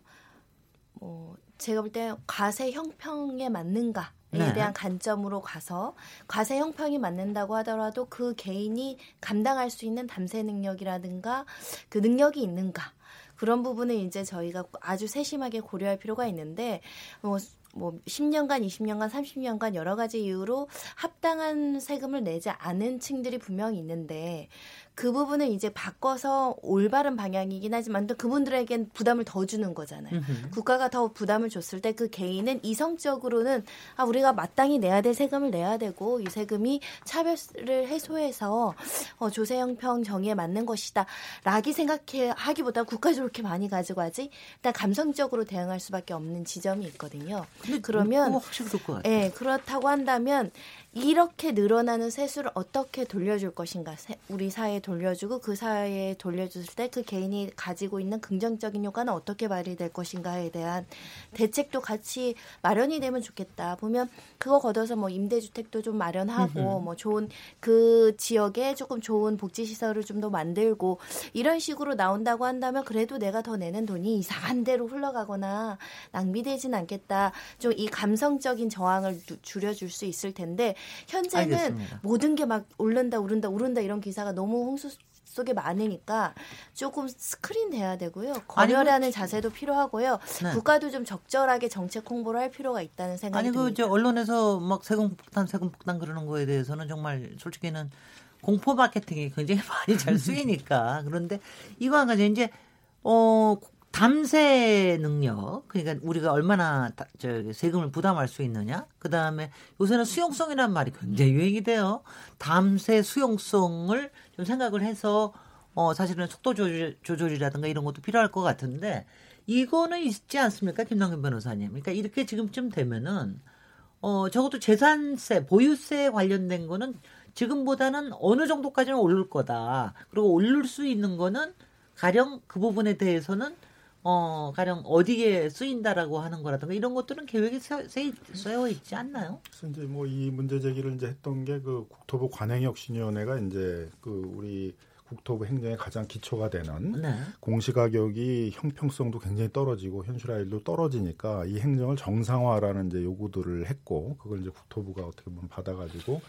뭐 제가 볼 때 과세 형평에 맞는가 에 네. 대한 관점으로 가서 과세 형평이 맞는다고 하더라도 그 개인이 감당할 수 있는 담세 능력이라든가 그 능력이 있는가 그런 부분을 이제 저희가 아주 세심하게 고려할 필요가 있는데 뭐, 뭐 10년간, 20년간, 30년간 여러 가지 이유로 합당한 세금을 내지 않은 층들이 분명히 있는데 그 부분은 이제 바꿔서 올바른 방향이긴 하지만 또 그분들에겐 부담을 더 주는 거잖아요. 으흠. 국가가 더 부담을 줬을 때 그 개인은 이성적으로는 아 우리가 마땅히 내야 될 세금을 내야 되고 이 세금이 차별을 해소해서 어, 조세 형평 정의에 맞는 것이다. 라기 생각해 하기보다 국가적으로 이렇게 많이 가지고 하지 일단 감성적으로 대응할 수밖에 없는 지점이 있거든요. 그러면 확실히 것 같아요. 예, 그렇다고 한다면 이렇게 늘어나는 세수를 어떻게 돌려줄 것인가? 우리 사회에 돌려주고 그 사회에 돌려줬을 때 그 개인이 가지고 있는 긍정적인 효과는 어떻게 발휘될 것인가에 대한 대책도 같이 마련이 되면 좋겠다. 보면 그거 걷어서 뭐 임대주택도 좀 마련하고 뭐 좋은 그 지역에 조금 좋은 복지시설을 좀 더 만들고 이런 식으로 나온다고 한다면 그래도 내가 더 내는 돈이 이상한 데로 흘러가거나 낭비되진 않겠다. 좀 이 감성적인 저항을 줄여줄 수 있을 텐데 현재는 알겠습니다. 모든 게 막 오른다 오른다 오른다 이런 기사가 너무 홍수 속에 많으니까 조금 스크린 돼야 되고요. 뭐 자세도 필요하고요. 네. 국가도 좀 적절하게 정책 홍보를 할 필요가 있다는 생각이 아니 그 듭니다. 언론에서 막 세금 폭탄 세금 폭탄 그러는 거에 대해서는 정말 솔직히는 공포 마케팅이 굉장히 많이 잘 쓰이니까 그런데 이거 한 가지 이제 어 담세 능력, 그러니까 우리가 얼마나 저 세금을 부담할 수 있느냐. 그 다음에 요새는 수용성이라는 말이 굉장히 유행이 돼요. 담세 수용성을 좀 생각을 해서 어 사실은 속도 조절, 조절이라든가 이런 것도 필요할 것 같은데 이거는 있지 않습니까, 김남근 변호사님? 그러니까 이렇게 지금쯤 되면은 어 적어도 재산세, 보유세 관련된 거는 지금보다는 어느 정도까지는 오를 거다. 그리고 오를 수 있는 거는 가령 그 부분에 대해서는 어, 가령 어디에 쓰인다라고 하는 거라든가 이런 것들은 계획에 쓰여 있지 않나요? 그래서 이제 뭐 이 문제 제기를 이제 했던 게 그 국토부 관행혁신위원회가 이제 그 우리 국토부 행정의 가장 기초가 되는 네. 공시가격이 형평성도 굉장히 떨어지고 현실화율도 떨어지니까 이 행정을 정상화라는 이제 요구들을 했고 그걸 이제 국토부가 어떻게 보면 받아가지고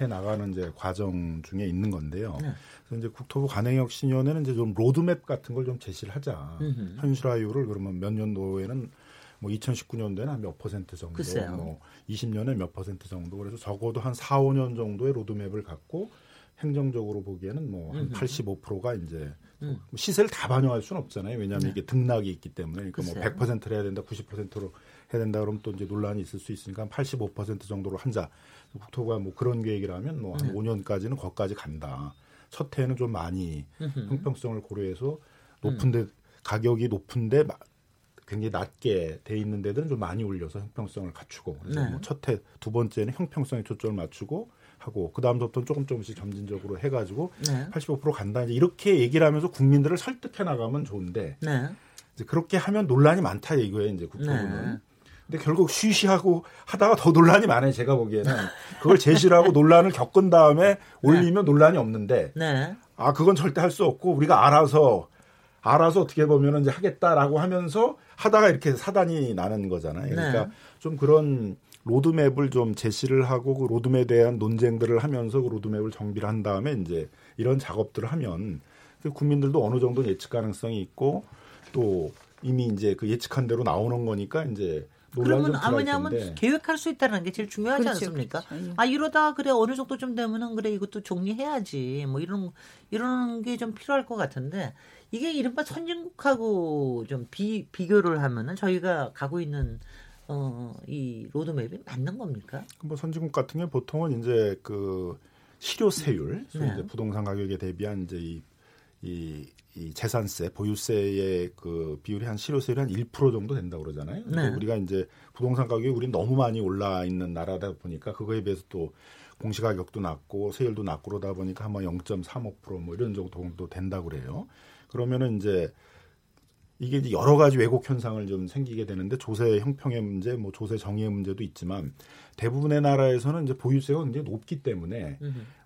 해 나가는 이제 과정 중에 있는 건데요. 네. 그래서 이제 국토부 관행혁신위원회는 이제 좀 로드맵 같은 걸 좀 제시를 하자. 음흠. 현실화율을 그러면 몇 년도에는 뭐 2019년도에는 한 몇 퍼센트 정도, 글쎄요. 뭐 20년에 몇 퍼센트 정도. 그래서 적어도 한 4, 5년 정도의 로드맵을 갖고 행정적으로 보기에는 뭐 한 85%가 이제 음. 시세를 다 반영할 수는 없잖아요. 왜냐하면 네. 이게 등락이 있기 때문에 그러니까 뭐 글쎄요. 뭐 100%를 해야 된다, 90%로 해야 된다 그러면 또 이제 논란이 있을 수 있으니까 85% 정도로 한자. 국토가 뭐 그런 계획이라 면 뭐한 음. 5년까지는 거기까지 간다. 첫 해는 좀 많이 형평성을 고려해서 높은데 음. 가격이 높은데 굉장히 낮게 돼 있는 데들은 좀 많이 올려서 형평성을 갖추고 그래서 네. 뭐 첫 해, 두 번째는 형평성에 초점을 맞추고 하고 그 다음부터는 조금 조금씩 점진적으로 해가지고 네. 85% 간다 이제 이렇게 얘기를 하면서 국민들을 설득해 나가면 좋은데 네. 이제 그렇게 하면 논란이 많다 이거예요 이제 국토부는. 네. 근데 결국 쉬쉬하고 하다가 더 논란이 많아요. 제가 보기에는 그걸 제시를 하고 논란을 겪은 다음에 올리면 네. 논란이 없는데 네. 아 그건 절대 할 수 없고 우리가 알아서 알아서 어떻게 보면 이제 하겠다라고 하면서 하다가 이렇게 사단이 나는 거잖아요. 그러니까 네. 좀 그런 로드맵을 좀 제시를 하고 그 로드맵에 대한 논쟁들을 하면서 그 로드맵을 정비를 한 다음에 이제 이런 작업들을 하면 그 국민들도 어느 정도 예측 가능성이 있고 또 이미 이제 그 예측한 대로 나오는 거니까 이제 그러면 아무냐면 계획할 수 있다는 게 제일 중요하지 그렇죠, 않습니까? 그렇죠. 예. 아 이러다 그래 어느 정도 좀 되면은 그래 이것도 정리해야지 뭐 이런 이런 게 좀 필요할 것 같은데 이게 이른바 선진국하고 좀 비, 비교를 하면은 저희가 가고 있는 어, 이 로드맵이 맞는 겁니까? 뭐 선진국 같은 경우 보통은 이제 그 실효세율, 네. 이제 부동산 가격에 대비한 이제 이, 이, 이 재산세, 보유세의 그 비율이 한 실효세율이 한 1% 정도 된다고 그러잖아요. 네. 우리가 이제 부동산 가격이 우리 너무 많이 올라 있는 나라다 보니까 그거에 비해서 또 공시가격도 낮고 세율도 낮고 그러다 보니까 한번 0.35%뭐 이런 정도 된다고 그래요. 그러면은 이제 이게 이제 여러 가지 왜곡 현상을 좀 생기게 되는데 조세 형평의 문제, 뭐 조세 정의의 문제도 있지만 대부분의 나라에서는 이제 보유세가 굉장히 높기 때문에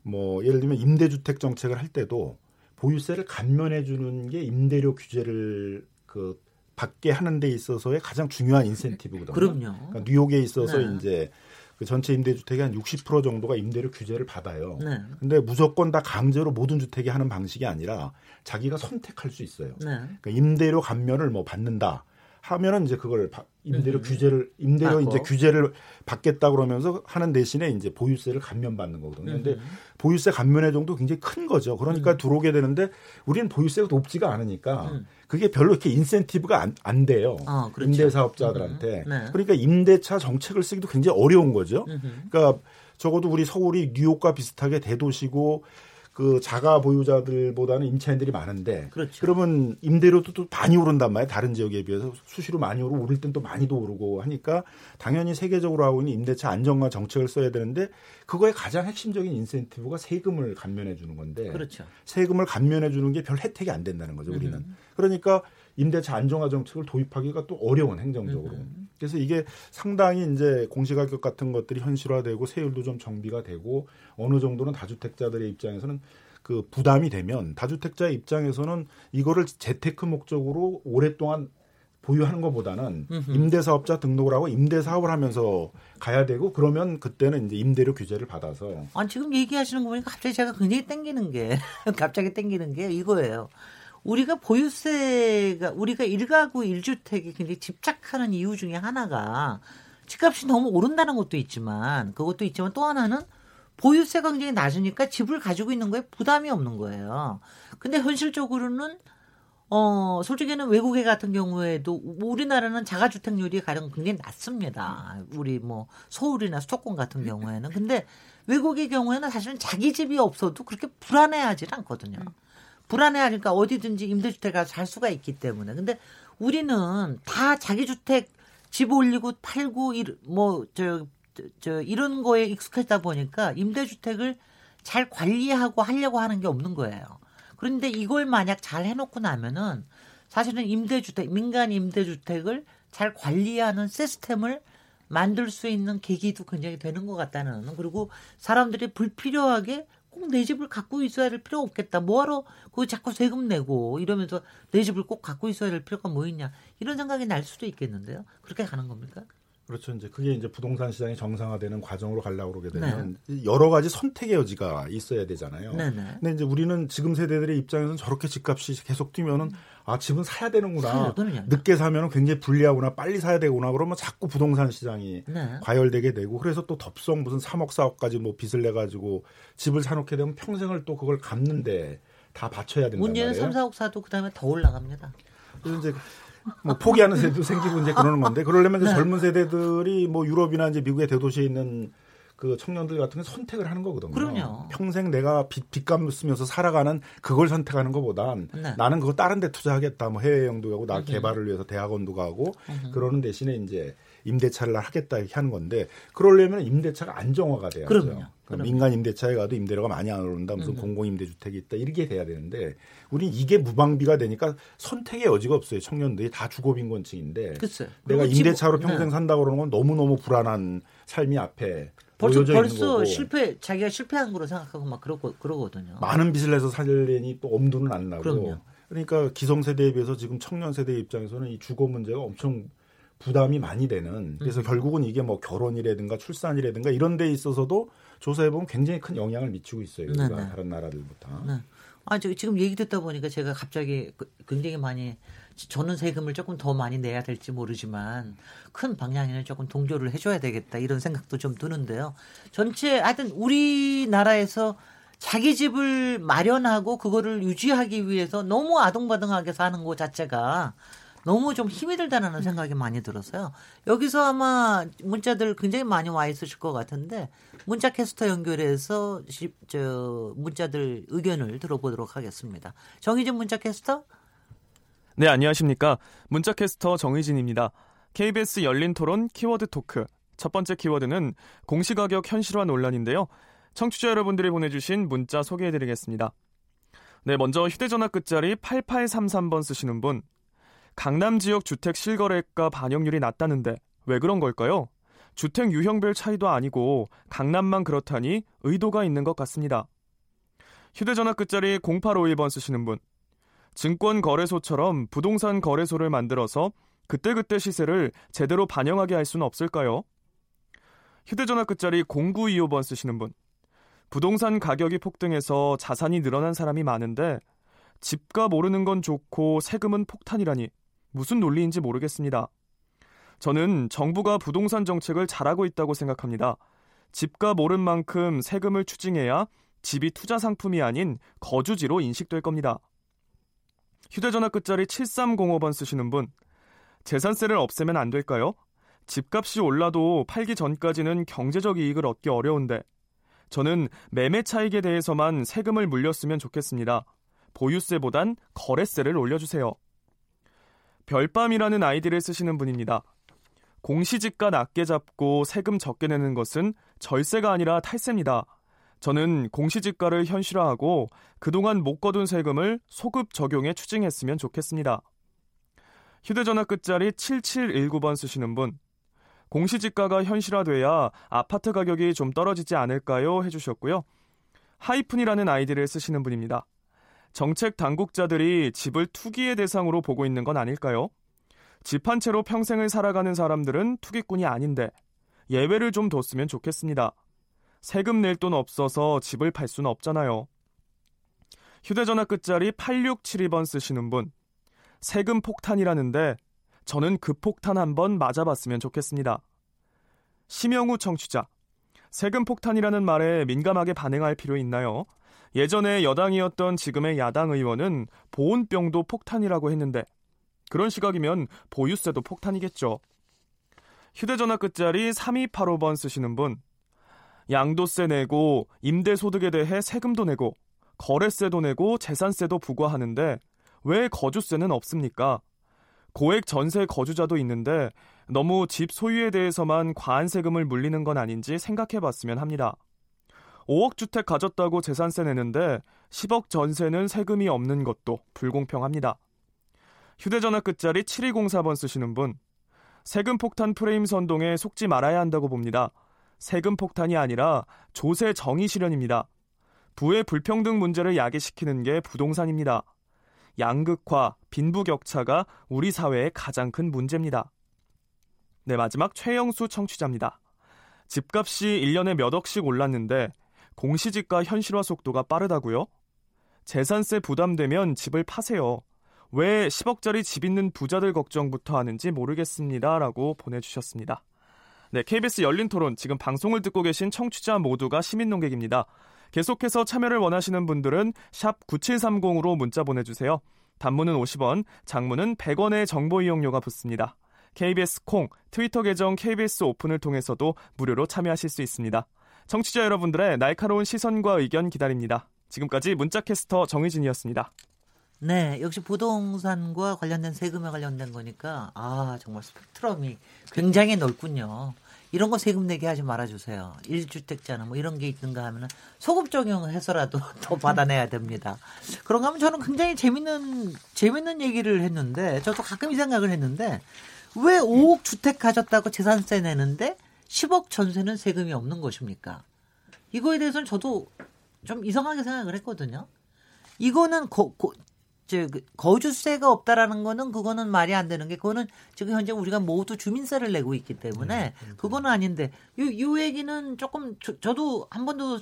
뭐 예를 들면 임대주택 정책을 할 때도 보유세를 감면해 주는 게 임대료 규제를 그 받게 하는 데 있어서의 가장 중요한 인센티브거든요. 그럼요. 그러니까 뉴욕에 있어서 네. 이제 그 전체 임대주택의 한 60% 정도가 임대료 규제를 받아요. 네. 근데 무조건 다 강제로 모든 주택이 하는 방식이 아니라 자기가 선택할 수 있어요. 네. 그러니까 임대료 감면을 뭐 받는다. 하면은 이제 그걸 임대료 음. 규제를 임대료 받고. 이제 규제를 받겠다 그러면서 하는 대신에 이제 보유세를 감면받는 거거든요. 근데 음. 보유세 감면의 정도 굉장히 큰 거죠. 그러니까 음. 들어오게 되는데 우리는 보유세가 높지가 않으니까 음. 그게 별로 이렇게 인센티브가 안, 안 돼요. 아, 그렇죠. 임대 사업자들한테. 음. 네. 그러니까 임대차 정책을 쓰기도 굉장히 어려운 거죠. 그러니까 적어도 우리 서울이 뉴욕과 비슷하게 대도시고 그 자가 보유자들보다는 임차인들이 많은데 그렇죠. 그러면 임대료도 또 많이 오른단 말이에요. 다른 지역에 비해서 수시로 많이 오르고 오를 땐 또 많이도 오르고 하니까 당연히 세계적으로 하고 있는 임대차 안정화 정책을 써야 되는데 그거의 가장 핵심적인 인센티브가 세금을 감면해 주는 건데 그렇죠. 세금을 감면해 주는 게 별 혜택이 안 된다는 거죠, 우리는. 음. 그러니까 임대차 안정화 정책을 도입하기가 또 어려운 행정적으로. 음. 그래서 이게 상당히 이제 공시가격 같은 것들이 현실화되고 세율도 좀 정비가 되고 어느 정도는 다주택자들의 입장에서는 그 부담이 되면 다주택자의 입장에서는 이거를 재테크 목적으로 오랫동안 보유하는 것보다는 임대사업자 등록을 하고 임대사업을 하면서 가야 되고 그러면 그때는 이제 임대료 규제를 받아서. 아 지금 얘기하시는 거 보니까 갑자기 제가 굉장히 땡기는 게 갑자기 땡기는 게 이거예요. 우리가 보유세가 우리가 일가구 일주택에 굉장히 집착하는 이유 중에 하나가 집값이 너무 오른다는 것도 있지만 그것도 있지만 또 하나는 보유세가 굉장히 낮으니까 집을 가지고 있는 거에 부담이 없는 거예요. 근데 현실적으로는 어, 솔직히는 외국에 같은 경우에도 우리나라는 자가주택률이 가령 굉장히 낮습니다. 우리 뭐 서울이나 수도권 같은 경우에는. 근데 외국의 경우에는 사실은 자기 집이 없어도 그렇게 불안해하지 않거든요. 불안해하니까 어디든지 임대주택 가서 살 수가 있기 때문에. 근데 우리는 다 자기 주택 집 올리고 팔고 뭐저 저 이런 거에 익숙하다 보니까 임대주택을 잘 관리하고 하려고 하는 게 없는 거예요. 그런데 이걸 만약 잘 해놓고 나면은 사실은 임대주택 민간 임대주택을 잘 관리하는 시스템을 만들 수 있는 계기도 굉장히 되는 것 같다는 그리고 사람들이 불필요하게 꼭 내 집을 갖고 있어야 될 필요 없겠다. 뭐하러 그 자꾸 세금 내고 이러면서 내 집을 꼭 갖고 있어야 될 필요가 뭐 있냐 이런 생각이 날 수도 있겠는데요. 그렇게 가는 겁니까? 그렇죠. 이제 그게 이제 부동산 시장이 정상화되는 과정으로 가려고 그러게 되면 네. 여러 가지 선택의 여지가 있어야 되잖아요. 네, 네. 근데 이제 우리는 지금 세대들의 입장에서는 저렇게 집값이 계속 뛰면은 아 집은 사야 되는구나. 늦게 사면은 굉장히 불리하구나. 빨리 사야 되구나. 그러면 자꾸 부동산 시장이 네. 과열되게 되고 그래서 또 덥석 무슨 3억 4억까지 뭐 빚을 내 가지고 집을 사놓게 되면 평생을 또 그걸 갚는데 다 바쳐야 된다 문제는 말이에요. 3, 4억 사도 그다음에 더 올라갑니다. 그래서 이제 뭐 포기하는 세대도 생기고 이제 그러는 건데 그러려면 네. 젊은 세대들이 뭐 유럽이나 이제 미국의 대도시에 있는 그 청년들 같은 게 선택을 하는 거거든요. 그럼요. 평생 내가 빚, 빚감 쓰면서 살아가는 그걸 선택하는 것보단 네. 나는 그거 다른 데 투자하겠다. 뭐 해외여행도 가고 나 음. 개발을 위해서 대학원도 가고 음. 그러는 대신에 이제 임대차를 하겠다 이렇게 하는 건데 그러려면 임대차가 안정화가 돼야죠. 그럼요. 그럼 민간 임대차에 가도 임대료가 많이 안 오른다. 무슨 음. 공공 임대 주택이 있다. 이렇게 돼야 되는데 우린 이게 무방비가 되니까 선택의 여지가 없어요. 청년들이 다 주거빈곤층인데. 내가 임대차로 집, 평생 네. 산다 그러는 건 너무 너무 불안한 삶이 앞에 벌써 벌써 실패 자기가 실패한 거로 생각하고 막 그러고 그러거든요. 많은 빚을 내서 살려니 또 엄두는 안 나고. 그럼요. 그러니까 기성세대에 비해서 지금 청년 세대 입장에서는 이 주거 문제가 엄청 부담이 많이 되는 그래서 음. 결국은 이게 뭐 결혼이라든가 출산이라든가 이런 데 있어서도 조사해 보면 굉장히 큰 영향을 미치고 있어요. 우리가 네 네. 다른 나라들보다. 네. 아, 저 지금 얘기 듣다 보니까 제가 갑자기 그 굉장히 많이 저는 세금을 조금 더 많이 내야 될지 모르지만 큰 방향에는 조금 동조를 해줘야 되겠다 이런 생각도 좀 드는데요. 전체 하여튼 우리나라에서 자기 집을 마련하고 그거를 유지하기 위해서 너무 아동바동하게 사는 것 자체가 너무 좀 힘이 들다는 생각이 많이 들었어요. 여기서 아마 문자들 굉장히 많이 와 있으실 것 같은데 문자 캐스터 연결해서 저 문자들 의견을 들어보도록 하겠습니다. 정희진 문자 캐스터? 네, 안녕하십니까. 문자 캐스터 정희진입니다. KBS 열린 토론 키워드 토크. 첫 번째 키워드는 공시가격 현실화 논란인데요. 청취자 여러분들이 보내주신 문자 소개해드리겠습니다. 네, 먼저 휴대전화 끝자리 8833번 쓰시는 분. 강남 지역 주택 실거래가 반영률이 낮다는데 왜 그런 걸까요? 주택 유형별 차이도 아니고 강남만 그렇다니 의도가 있는 것 같습니다. 휴대전화 끝자리 0851번 쓰시는 분. 증권거래소처럼 부동산 거래소를 만들어서 그때그때 시세를 제대로 반영하게 할 수는 없을까요? 휴대전화 끝자리 0925번 쓰시는 분. 부동산 가격이 폭등해서 자산이 늘어난 사람이 많은데 집값 오르는 건 좋고 세금은 폭탄이라니 무슨 논리인지 모르겠습니다. 저는 정부가 부동산 정책을 잘하고 있다고 생각합니다. 집값 오른 만큼 세금을 추징해야 집이 투자 상품이 아닌 거주지로 인식될 겁니다. 휴대전화 끝자리 7305번 쓰시는 분, 재산세를 없애면 안 될까요? 집값이 올라도 팔기 전까지는 경제적 이익을 얻기 어려운데, 저는 매매 차익에 대해서만 세금을 물렸으면 좋겠습니다. 보유세보단 거래세를 올려주세요. 별밤이라는 아이디를 쓰시는 분입니다. 공시지가 낮게 잡고 세금 적게 내는 것은 절세가 아니라 탈세입니다. 저는 공시지가를 현실화하고 그동안 못 거둔 세금을 소급 적용해 추징했으면 좋겠습니다. 휴대전화 끝자리 7719번 쓰시는 분. 공시지가가 현실화돼야 아파트 가격이 좀 떨어지지 않을까요? 해주셨고요. 하이픈이라는 아이디를 쓰시는 분입니다. 정책 당국자들이 집을 투기의 대상으로 보고 있는 건 아닐까요? 집 한 채로 평생을 살아가는 사람들은 투기꾼이 아닌데 예외를 좀 뒀으면 좋겠습니다. 세금 낼 돈 없어서 집을 팔 수는 없잖아요. 휴대전화 끝자리 8672번 쓰시는 분. 세금 폭탄이라는데 저는 그 폭탄 한번 맞아봤으면 좋겠습니다. 심영우 청취자. 세금 폭탄이라는 말에 민감하게 반응할 필요 있나요? 예전에 여당이었던 지금의 야당 의원은 보온병도 폭탄이라고 했는데 그런 시각이면 보유세도 폭탄이겠죠. 휴대전화 끝자리 3285번 쓰시는 분. 양도세 내고 임대소득에 대해 세금도 내고 거래세도 내고 재산세도 부과하는데 왜 거주세는 없습니까? 고액 전세 거주자도 있는데 너무 집 소유에 대해서만 과한 세금을 물리는 건 아닌지 생각해 봤으면 합니다. 5억 주택 가졌다고 재산세 내는데 10억 전세는 세금이 없는 것도 불공평합니다. 휴대전화 끝자리 7204번 쓰시는 분. 세금 폭탄 프레임 선동에 속지 말아야 한다고 봅니다. 세금 폭탄이 아니라 조세 정의 실현입니다. 부의 불평등 문제를 야기시키는 게 부동산입니다. 양극화, 빈부격차가 우리 사회의 가장 큰 문제입니다. 네, 마지막 최영수 청취자입니다. 집값이 1년에 몇 억씩 올랐는데 공시지가 현실화 속도가 빠르다고요? 재산세 부담되면 집을 파세요. 왜 10억짜리 집 있는 부자들 걱정부터 하는지 모르겠습니다. 라고 보내주셨습니다. 네, KBS 열린 토론, 지금 방송을 듣고 계신 청취자 모두가 시민 농객입니다. 계속해서 참여를 원하시는 분들은 샵 9730으로 문자 보내주세요. 단문은 50원, 장문은 100원의 정보 이용료가 붙습니다. KBS 콩, 트위터 계정 KBS 오픈을 통해서도 무료로 참여하실 수 있습니다. 청취자 여러분들의 날카로운 시선과 의견 기다립니다. 지금까지 문자캐스터 정희진이었습니다. 네, 역시 부동산과 관련된 세금에 관련된 거니까 아 정말 스펙트럼이 굉장히 넓군요. 이런 거 세금 내게 하지 말아주세요. 1주택자나 뭐 이런 게 있는가 하면은 소급 적용해서라도 더 받아내야 됩니다. 그런가 하면 저는 굉장히 재밌는 재밌는 얘기를 했는데 저도 가끔 이 생각을 했는데 왜 5억 주택 가졌다고 재산세 내는데 10억 전세는 세금이 없는 것입니까? 이거에 대해서는 저도 좀 이상하게 생각을 했거든요. 이거는 고, 고, 저그 거주세가 없다라는 거는 그거는 말이 안 되는 게 그거는 지금 현재 우리가 모두 주민세를 내고 있기 때문에 음, 그거는 아닌데 이, 이 얘기는 조금 저, 도 한 번도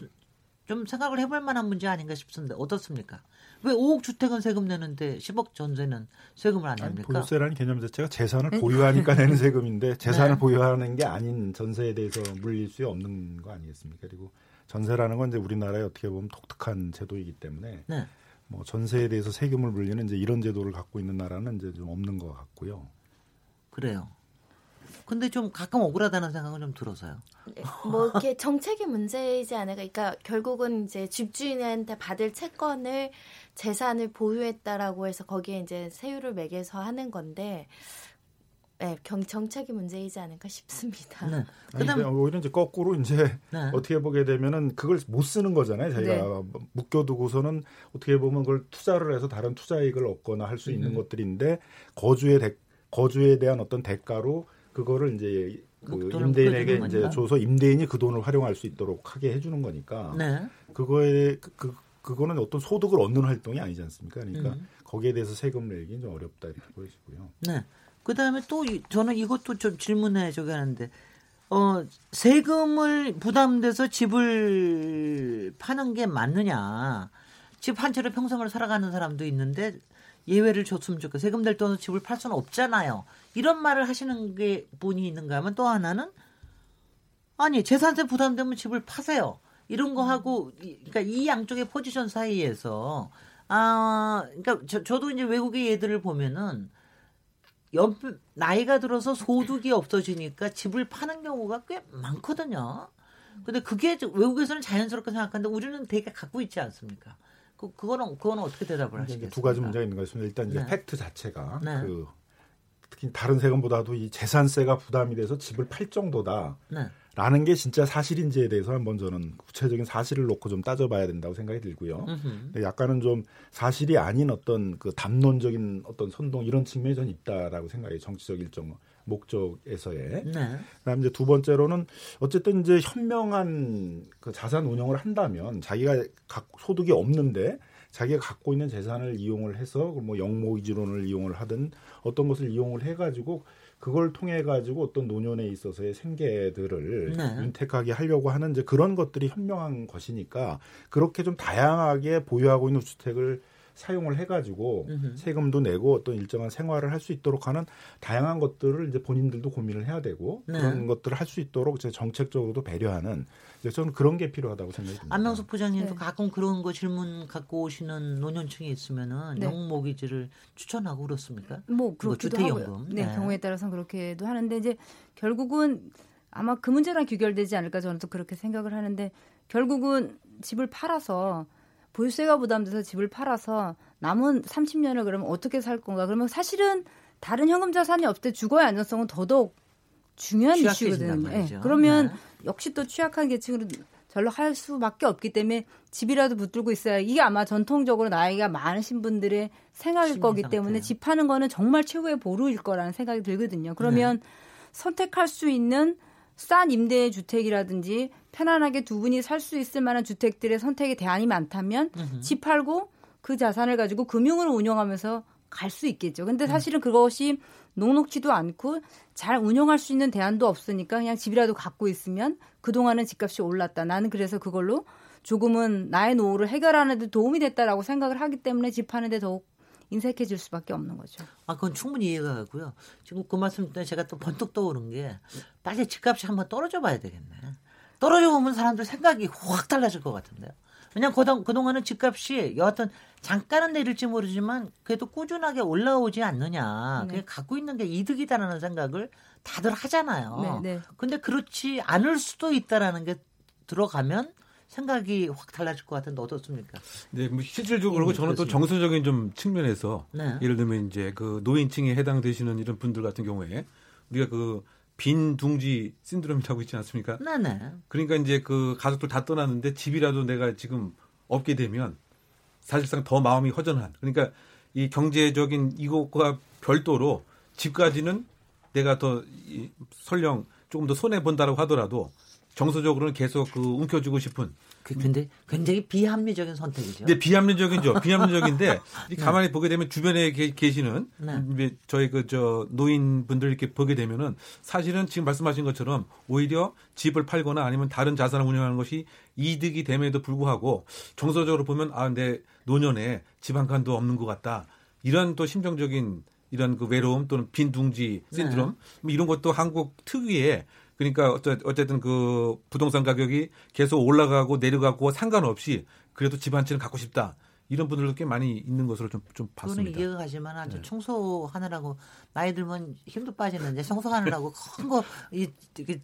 좀 생각을 해볼 만한 문제 아닌가 싶습니다. 어떻습니까? 왜 5억 주택은 세금 내는데 10억 전세는 세금을 안 냅니까? 보유세라는 개념 자체가 재산을 보유하니까 내는 세금인데 재산을 네. 보유하는 게 아닌 전세에 대해서 물릴 수 없는 거 아니겠습니까? 그리고 전세라는 건 이제 우리나라에 어떻게 보면 독특한 제도이기 때문에 네. 뭐 전세에 대해서 세금을 물리는 이제 이런 제도를 갖고 있는 나라는 이제 좀 없는 것 같고요. 그래요. 근데 좀 가끔 억울하다는 생각은 좀 들어서요. 네, 뭐 이렇게 정책의 문제이지 않을까. 그러니까 결국은 이제 집주인한테 받을 채권을 재산을 보유했다라고 해서 거기에 이제 세율을 매겨서 하는 건데 네, 경, 정책의 문제이지 않을까 싶습니다. 네. 그다음 오히려 이제 거꾸로 이제 네. 어떻게 보게 되면은 그걸 못 쓰는 거잖아요. 자기가 네. 묶여두고서는 어떻게 보면 그걸 투자를 해서 다른 투자 이익을 얻거나 할 수 있는 음. 것들인데 거주에 대, 거주에 대한 어떤 대가로 그거를 이제 그 임대인에게 이제 줘서 임대인이 그 돈을 활용할 수 있도록 하게 해주는 거니까 네. 그거에 그, 그 그거는 어떤 소득을 얻는 활동이 아니지 않습니까? 그러니까 음. 거기에 대해서 세금을 내기 좀 어렵다 이렇게 보여지고요. 네. 그 다음에 또 저는 이것도 좀 질문해 저기 하는데, 어, 세금을 부담돼서 집을 파는 게 맞느냐. 집 한 채로 평생을 살아가는 사람도 있는데 예외를 줬으면 좋겠고 세금 낼 돈으로 집을 팔 수는 없잖아요. 이런 말을 하시는 게 분이 있는가 하면 또 하나는 아니 재산세 부담되면 집을 파세요. 이런 거 하고 그러니까 이 양쪽의 포지션 사이에서 아 그러니까 저, 저도 이제 외국의 예들을 보면은 연 나이가 들어서 소득이 없어지니까 집을 파는 경우가 꽤 많거든요. 근데 그게 외국에서는 자연스럽게 생각하는데 우리는 되게 갖고 있지 않습니까? 그 그거는 그거는 어떻게 대답을 하시겠습니까? 두 가지 문제가 있는 것 같습니다. 일단 이제 네. 팩트 자체가 네. 그 특히 다른 세금보다도 이 재산세가 부담이 돼서 집을 팔 정도다. 네. 라는 게 진짜 사실인지에 대해서 한번 저는 구체적인 사실을 놓고 좀 따져봐야 된다고 생각이 들고요. 근데 약간은 좀 사실이 아닌 어떤 그 담론적인 어떤 선동 이런 측면이 전 있다라고 생각해요. 정치적 일정 목적에서의. 네. 그다음 이제 두 번째로는 어쨌든 이제 현명한 그 자산 운영을 한다면 자기가 각 소득이 없는데 자기가 갖고 있는 재산을 이용을 해서 뭐 영모 이지론을 이용을 하든 어떤 것을 이용을 해가지고 그걸 통해 가지고 어떤 노년에 있어서의 생계들을 네. 윤택하게 하려고 하는 이제 그런 것들이 현명한 것이니까 그렇게 좀 다양하게 보유하고 있는 주택을 사용을 해가지고. 세금도 내고 또 일정한 생활을 할 수 있도록 하는 다양한 것들을 이제 본인들도 고민을 해야 되고 네. 그런 것들을 할 수 있도록 이제 정책적으로도 배려하는 저는 그런 게 필요하다고 생각이 듭니다. 안명숙 부장님도 네. 가끔 그런 거 질문 갖고 오시는 노년층이 있으면은 네. 영모기지를 추천하고 그렇습니까? 뭐 그렇기도 하고요. 네, 네, 경우에 따라서는 그렇게도 하는데 이제 결국은 아마 그 문제랑 귀결되지 않을까 저는 또 그렇게 생각을 하는데 결국은 집을 팔아서 보유세가 부담돼서 집을 팔아서 남은 30년을 그러면 어떻게 살 건가? 그러면 사실은 다른 현금 자산이 없을 때 주거의 안정성은 더더욱 중요한 이슈거든요. 네. 그러면 네. 역시 또 취약한 계층으로 절로 할 수밖에 없기 때문에 집이라도 붙들고 있어야 이게 아마 전통적으로 나이가 많으신 분들의 생활일 거기 상태. 때문에 집 파는 거는 정말 최고의 보루일 거라는 생각이 들거든요. 그러면 네. 선택할 수 있는 싼 임대 주택이라든지 편안하게 두 분이 살 수 있을 만한 주택들의 선택의 대안이 많다면 으흠. 집 팔고 그 자산을 가지고 금융을 운영하면서 갈 수 있겠죠. 근데 음. 사실은 그것이 녹록지도 않고 잘 운영할 수 있는 대안도 없으니까 그냥 집이라도 갖고 있으면 그동안은 집값이 올랐다. 나는 그래서 그걸로 조금은 나의 노후를 해결하는 데 도움이 됐다라고 생각을 하기 때문에 집 파는데 더욱 인색해질 수밖에 없는 거죠. 아, 그건 충분히 이해가 가고요. 지금 그 말씀 때문에 제가 또 번뜩 떠오른 게 빨리 집값이 한번 떨어져 봐야 되겠네. 떨어져 보면 사람들 생각이 확 달라질 것 같은데요. 왜냐면 그동, 그동안은 집값이 여하튼 잠깐은 내릴지 모르지만 그래도 꾸준하게 올라오지 않느냐. 네. 그게 갖고 있는 게 이득이다라는 생각을 다들 하잖아요. 네, 네. 근데 그렇지 않을 수도 있다라는 게 들어가면 생각이 확 달라질 것 같은데 어떻습니까? 네, 뭐 실질적으로 저는 또 정서적인 좀 측면에서 네. 예를 들면 이제 그 노인층에 해당되시는 이런 분들 같은 경우에 우리가 그 빈 둥지 신드롬이라고 있지 않습니까? 네네. 그러니까 이제 그 가족들 다 떠났는데 집이라도 내가 지금 없게 되면 사실상 더 마음이 허전한. 그러니까 이 경제적인 이것과 별도로 집까지는 내가 더 설령 조금 더 손해 본다라고 하더라도 정서적으로는 계속 그 움켜쥐고 싶은. 그 근데 굉장히 비합리적인 선택이죠. 네, 비합리적이죠. 비합리적인데 네. 가만히 보게 되면 주변에 계시는 네. 저희 그 저 노인분들 이렇게 보게 되면은 사실은 지금 말씀하신 것처럼 오히려 집을 팔거나 아니면 다른 자산을 운영하는 것이 이득이 됨에도 불구하고 정서적으로 보면 아, 내 노년에 집 한 칸도 없는 것 같다. 이런 또 심정적인 이런 그 외로움 또는 빈둥지 신드롬 네. 뭐 이런 것도 한국 특유의 그러니까 어쨌든 그 부동산 가격이 계속 올라가고 내려가고 상관없이 그래도 집 한 채를 갖고 싶다. 이런 분들도 꽤 많이 있는 것으로 좀, 좀 봤습니다. 그거는 이해가 가지만 아주 네. 청소하느라고 나이 들면 힘도 빠지는데 청소하느라고 큰 거 이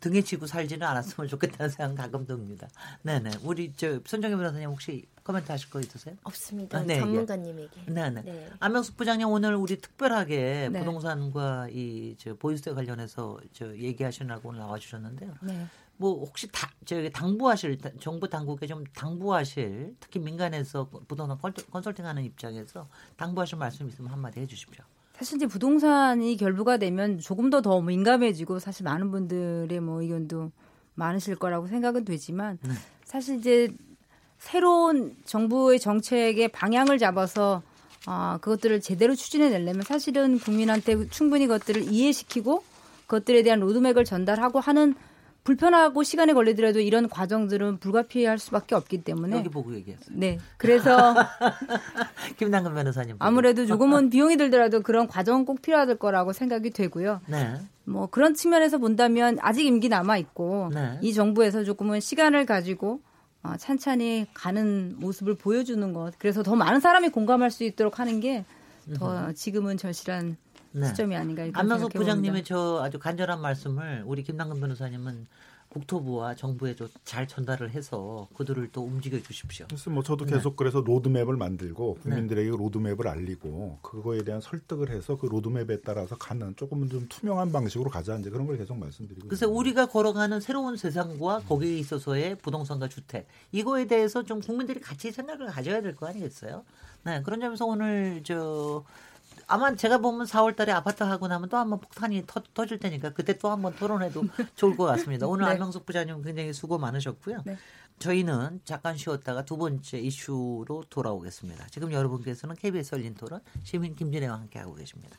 등에 지고 살지는 않았으면 좋겠다는 생각 가끔 듭니다. 네네. 우리 저 손정혜 변호사님 혹시 코멘트 하실 거 있으세요? 없습니다. 아, 네, 전문가님에게. 네네. 네. 안명숙 부장님 오늘 우리 특별하게 네. 부동산과 이 저 보유세 관련해서 저 얘기하시느라고 오늘 나와주셨는데요. 네. 뭐 혹시 다 저기 당부하실 정부 당국에 좀 당부하실 특히 민간에서 부동산 컨설팅하는 입장에서 당부하실 말씀 있으면 한마디 해주십시오. 사실 이제 부동산이 결부가 되면 조금 더 더 민감해지고 사실 많은 분들의 뭐 의견도 많으실 거라고 생각은 되지만 네. 사실 이제 새로운 정부의 정책의 방향을 잡아서 아, 그것들을 제대로 추진해 내려면 사실은 국민한테 충분히 그것들을 이해시키고 그것들에 대한 로드맵을 전달하고 하는 불편하고 시간이 걸리더라도 이런 과정들은 불가피할 수밖에 없기 때문에 여기 보고 얘기했어요. 네, 그래서 김남근 변호사님 보고. 아무래도 조금은 비용이 들더라도 그런 과정은 꼭 필요할 거라고 생각이 되고요. 네. 뭐 그런 측면에서 본다면 아직 임기 남아 있고 네. 이 정부에서 조금은 시간을 가지고 어, 찬찬히 가는 모습을 보여주는 것. 그래서 더 많은 사람이 공감할 수 있도록 하는 게 더 지금은 절실한 네. 시점이 아닌가 이렇게 안명석 부장님의 저 아주 간절한 말씀을 우리 김남근 변호사님은 국토부와 정부에 잘 전달을 해서 그들을 또 움직여 주십시오. 그래서 뭐 저도 네. 계속 네. 그래서 로드맵을 만들고 국민들에게 네. 로드맵을 알리고 그거에 대한 설득을 해서 그 로드맵에 따라서 가는 조금은 좀 투명한 방식으로 가자 이제 그런 걸 계속 말씀드리고. 그래서 우리가 걸어가는 새로운 세상과 거기에 있어서의 부동산과 주택 이거에 대해서 좀 국민들이 같이 생각을 가져야 될 거 아니겠어요? 네 그런 점에서 오늘 저 아마 제가 보면 4월 달에 아파트 하고 나면 또 한번 폭탄이 터, 터질 테니까 그때 또 한번 토론해도 좋을 것 같습니다. 오늘 네. 안명숙 부장님 굉장히 수고 많으셨고요. 네. 저희는 잠깐 쉬었다가 두 번째 이슈로 돌아오겠습니다. 지금 여러분께서는 KBS 열린 토론 시민 김진애와 함께하고 계십니다.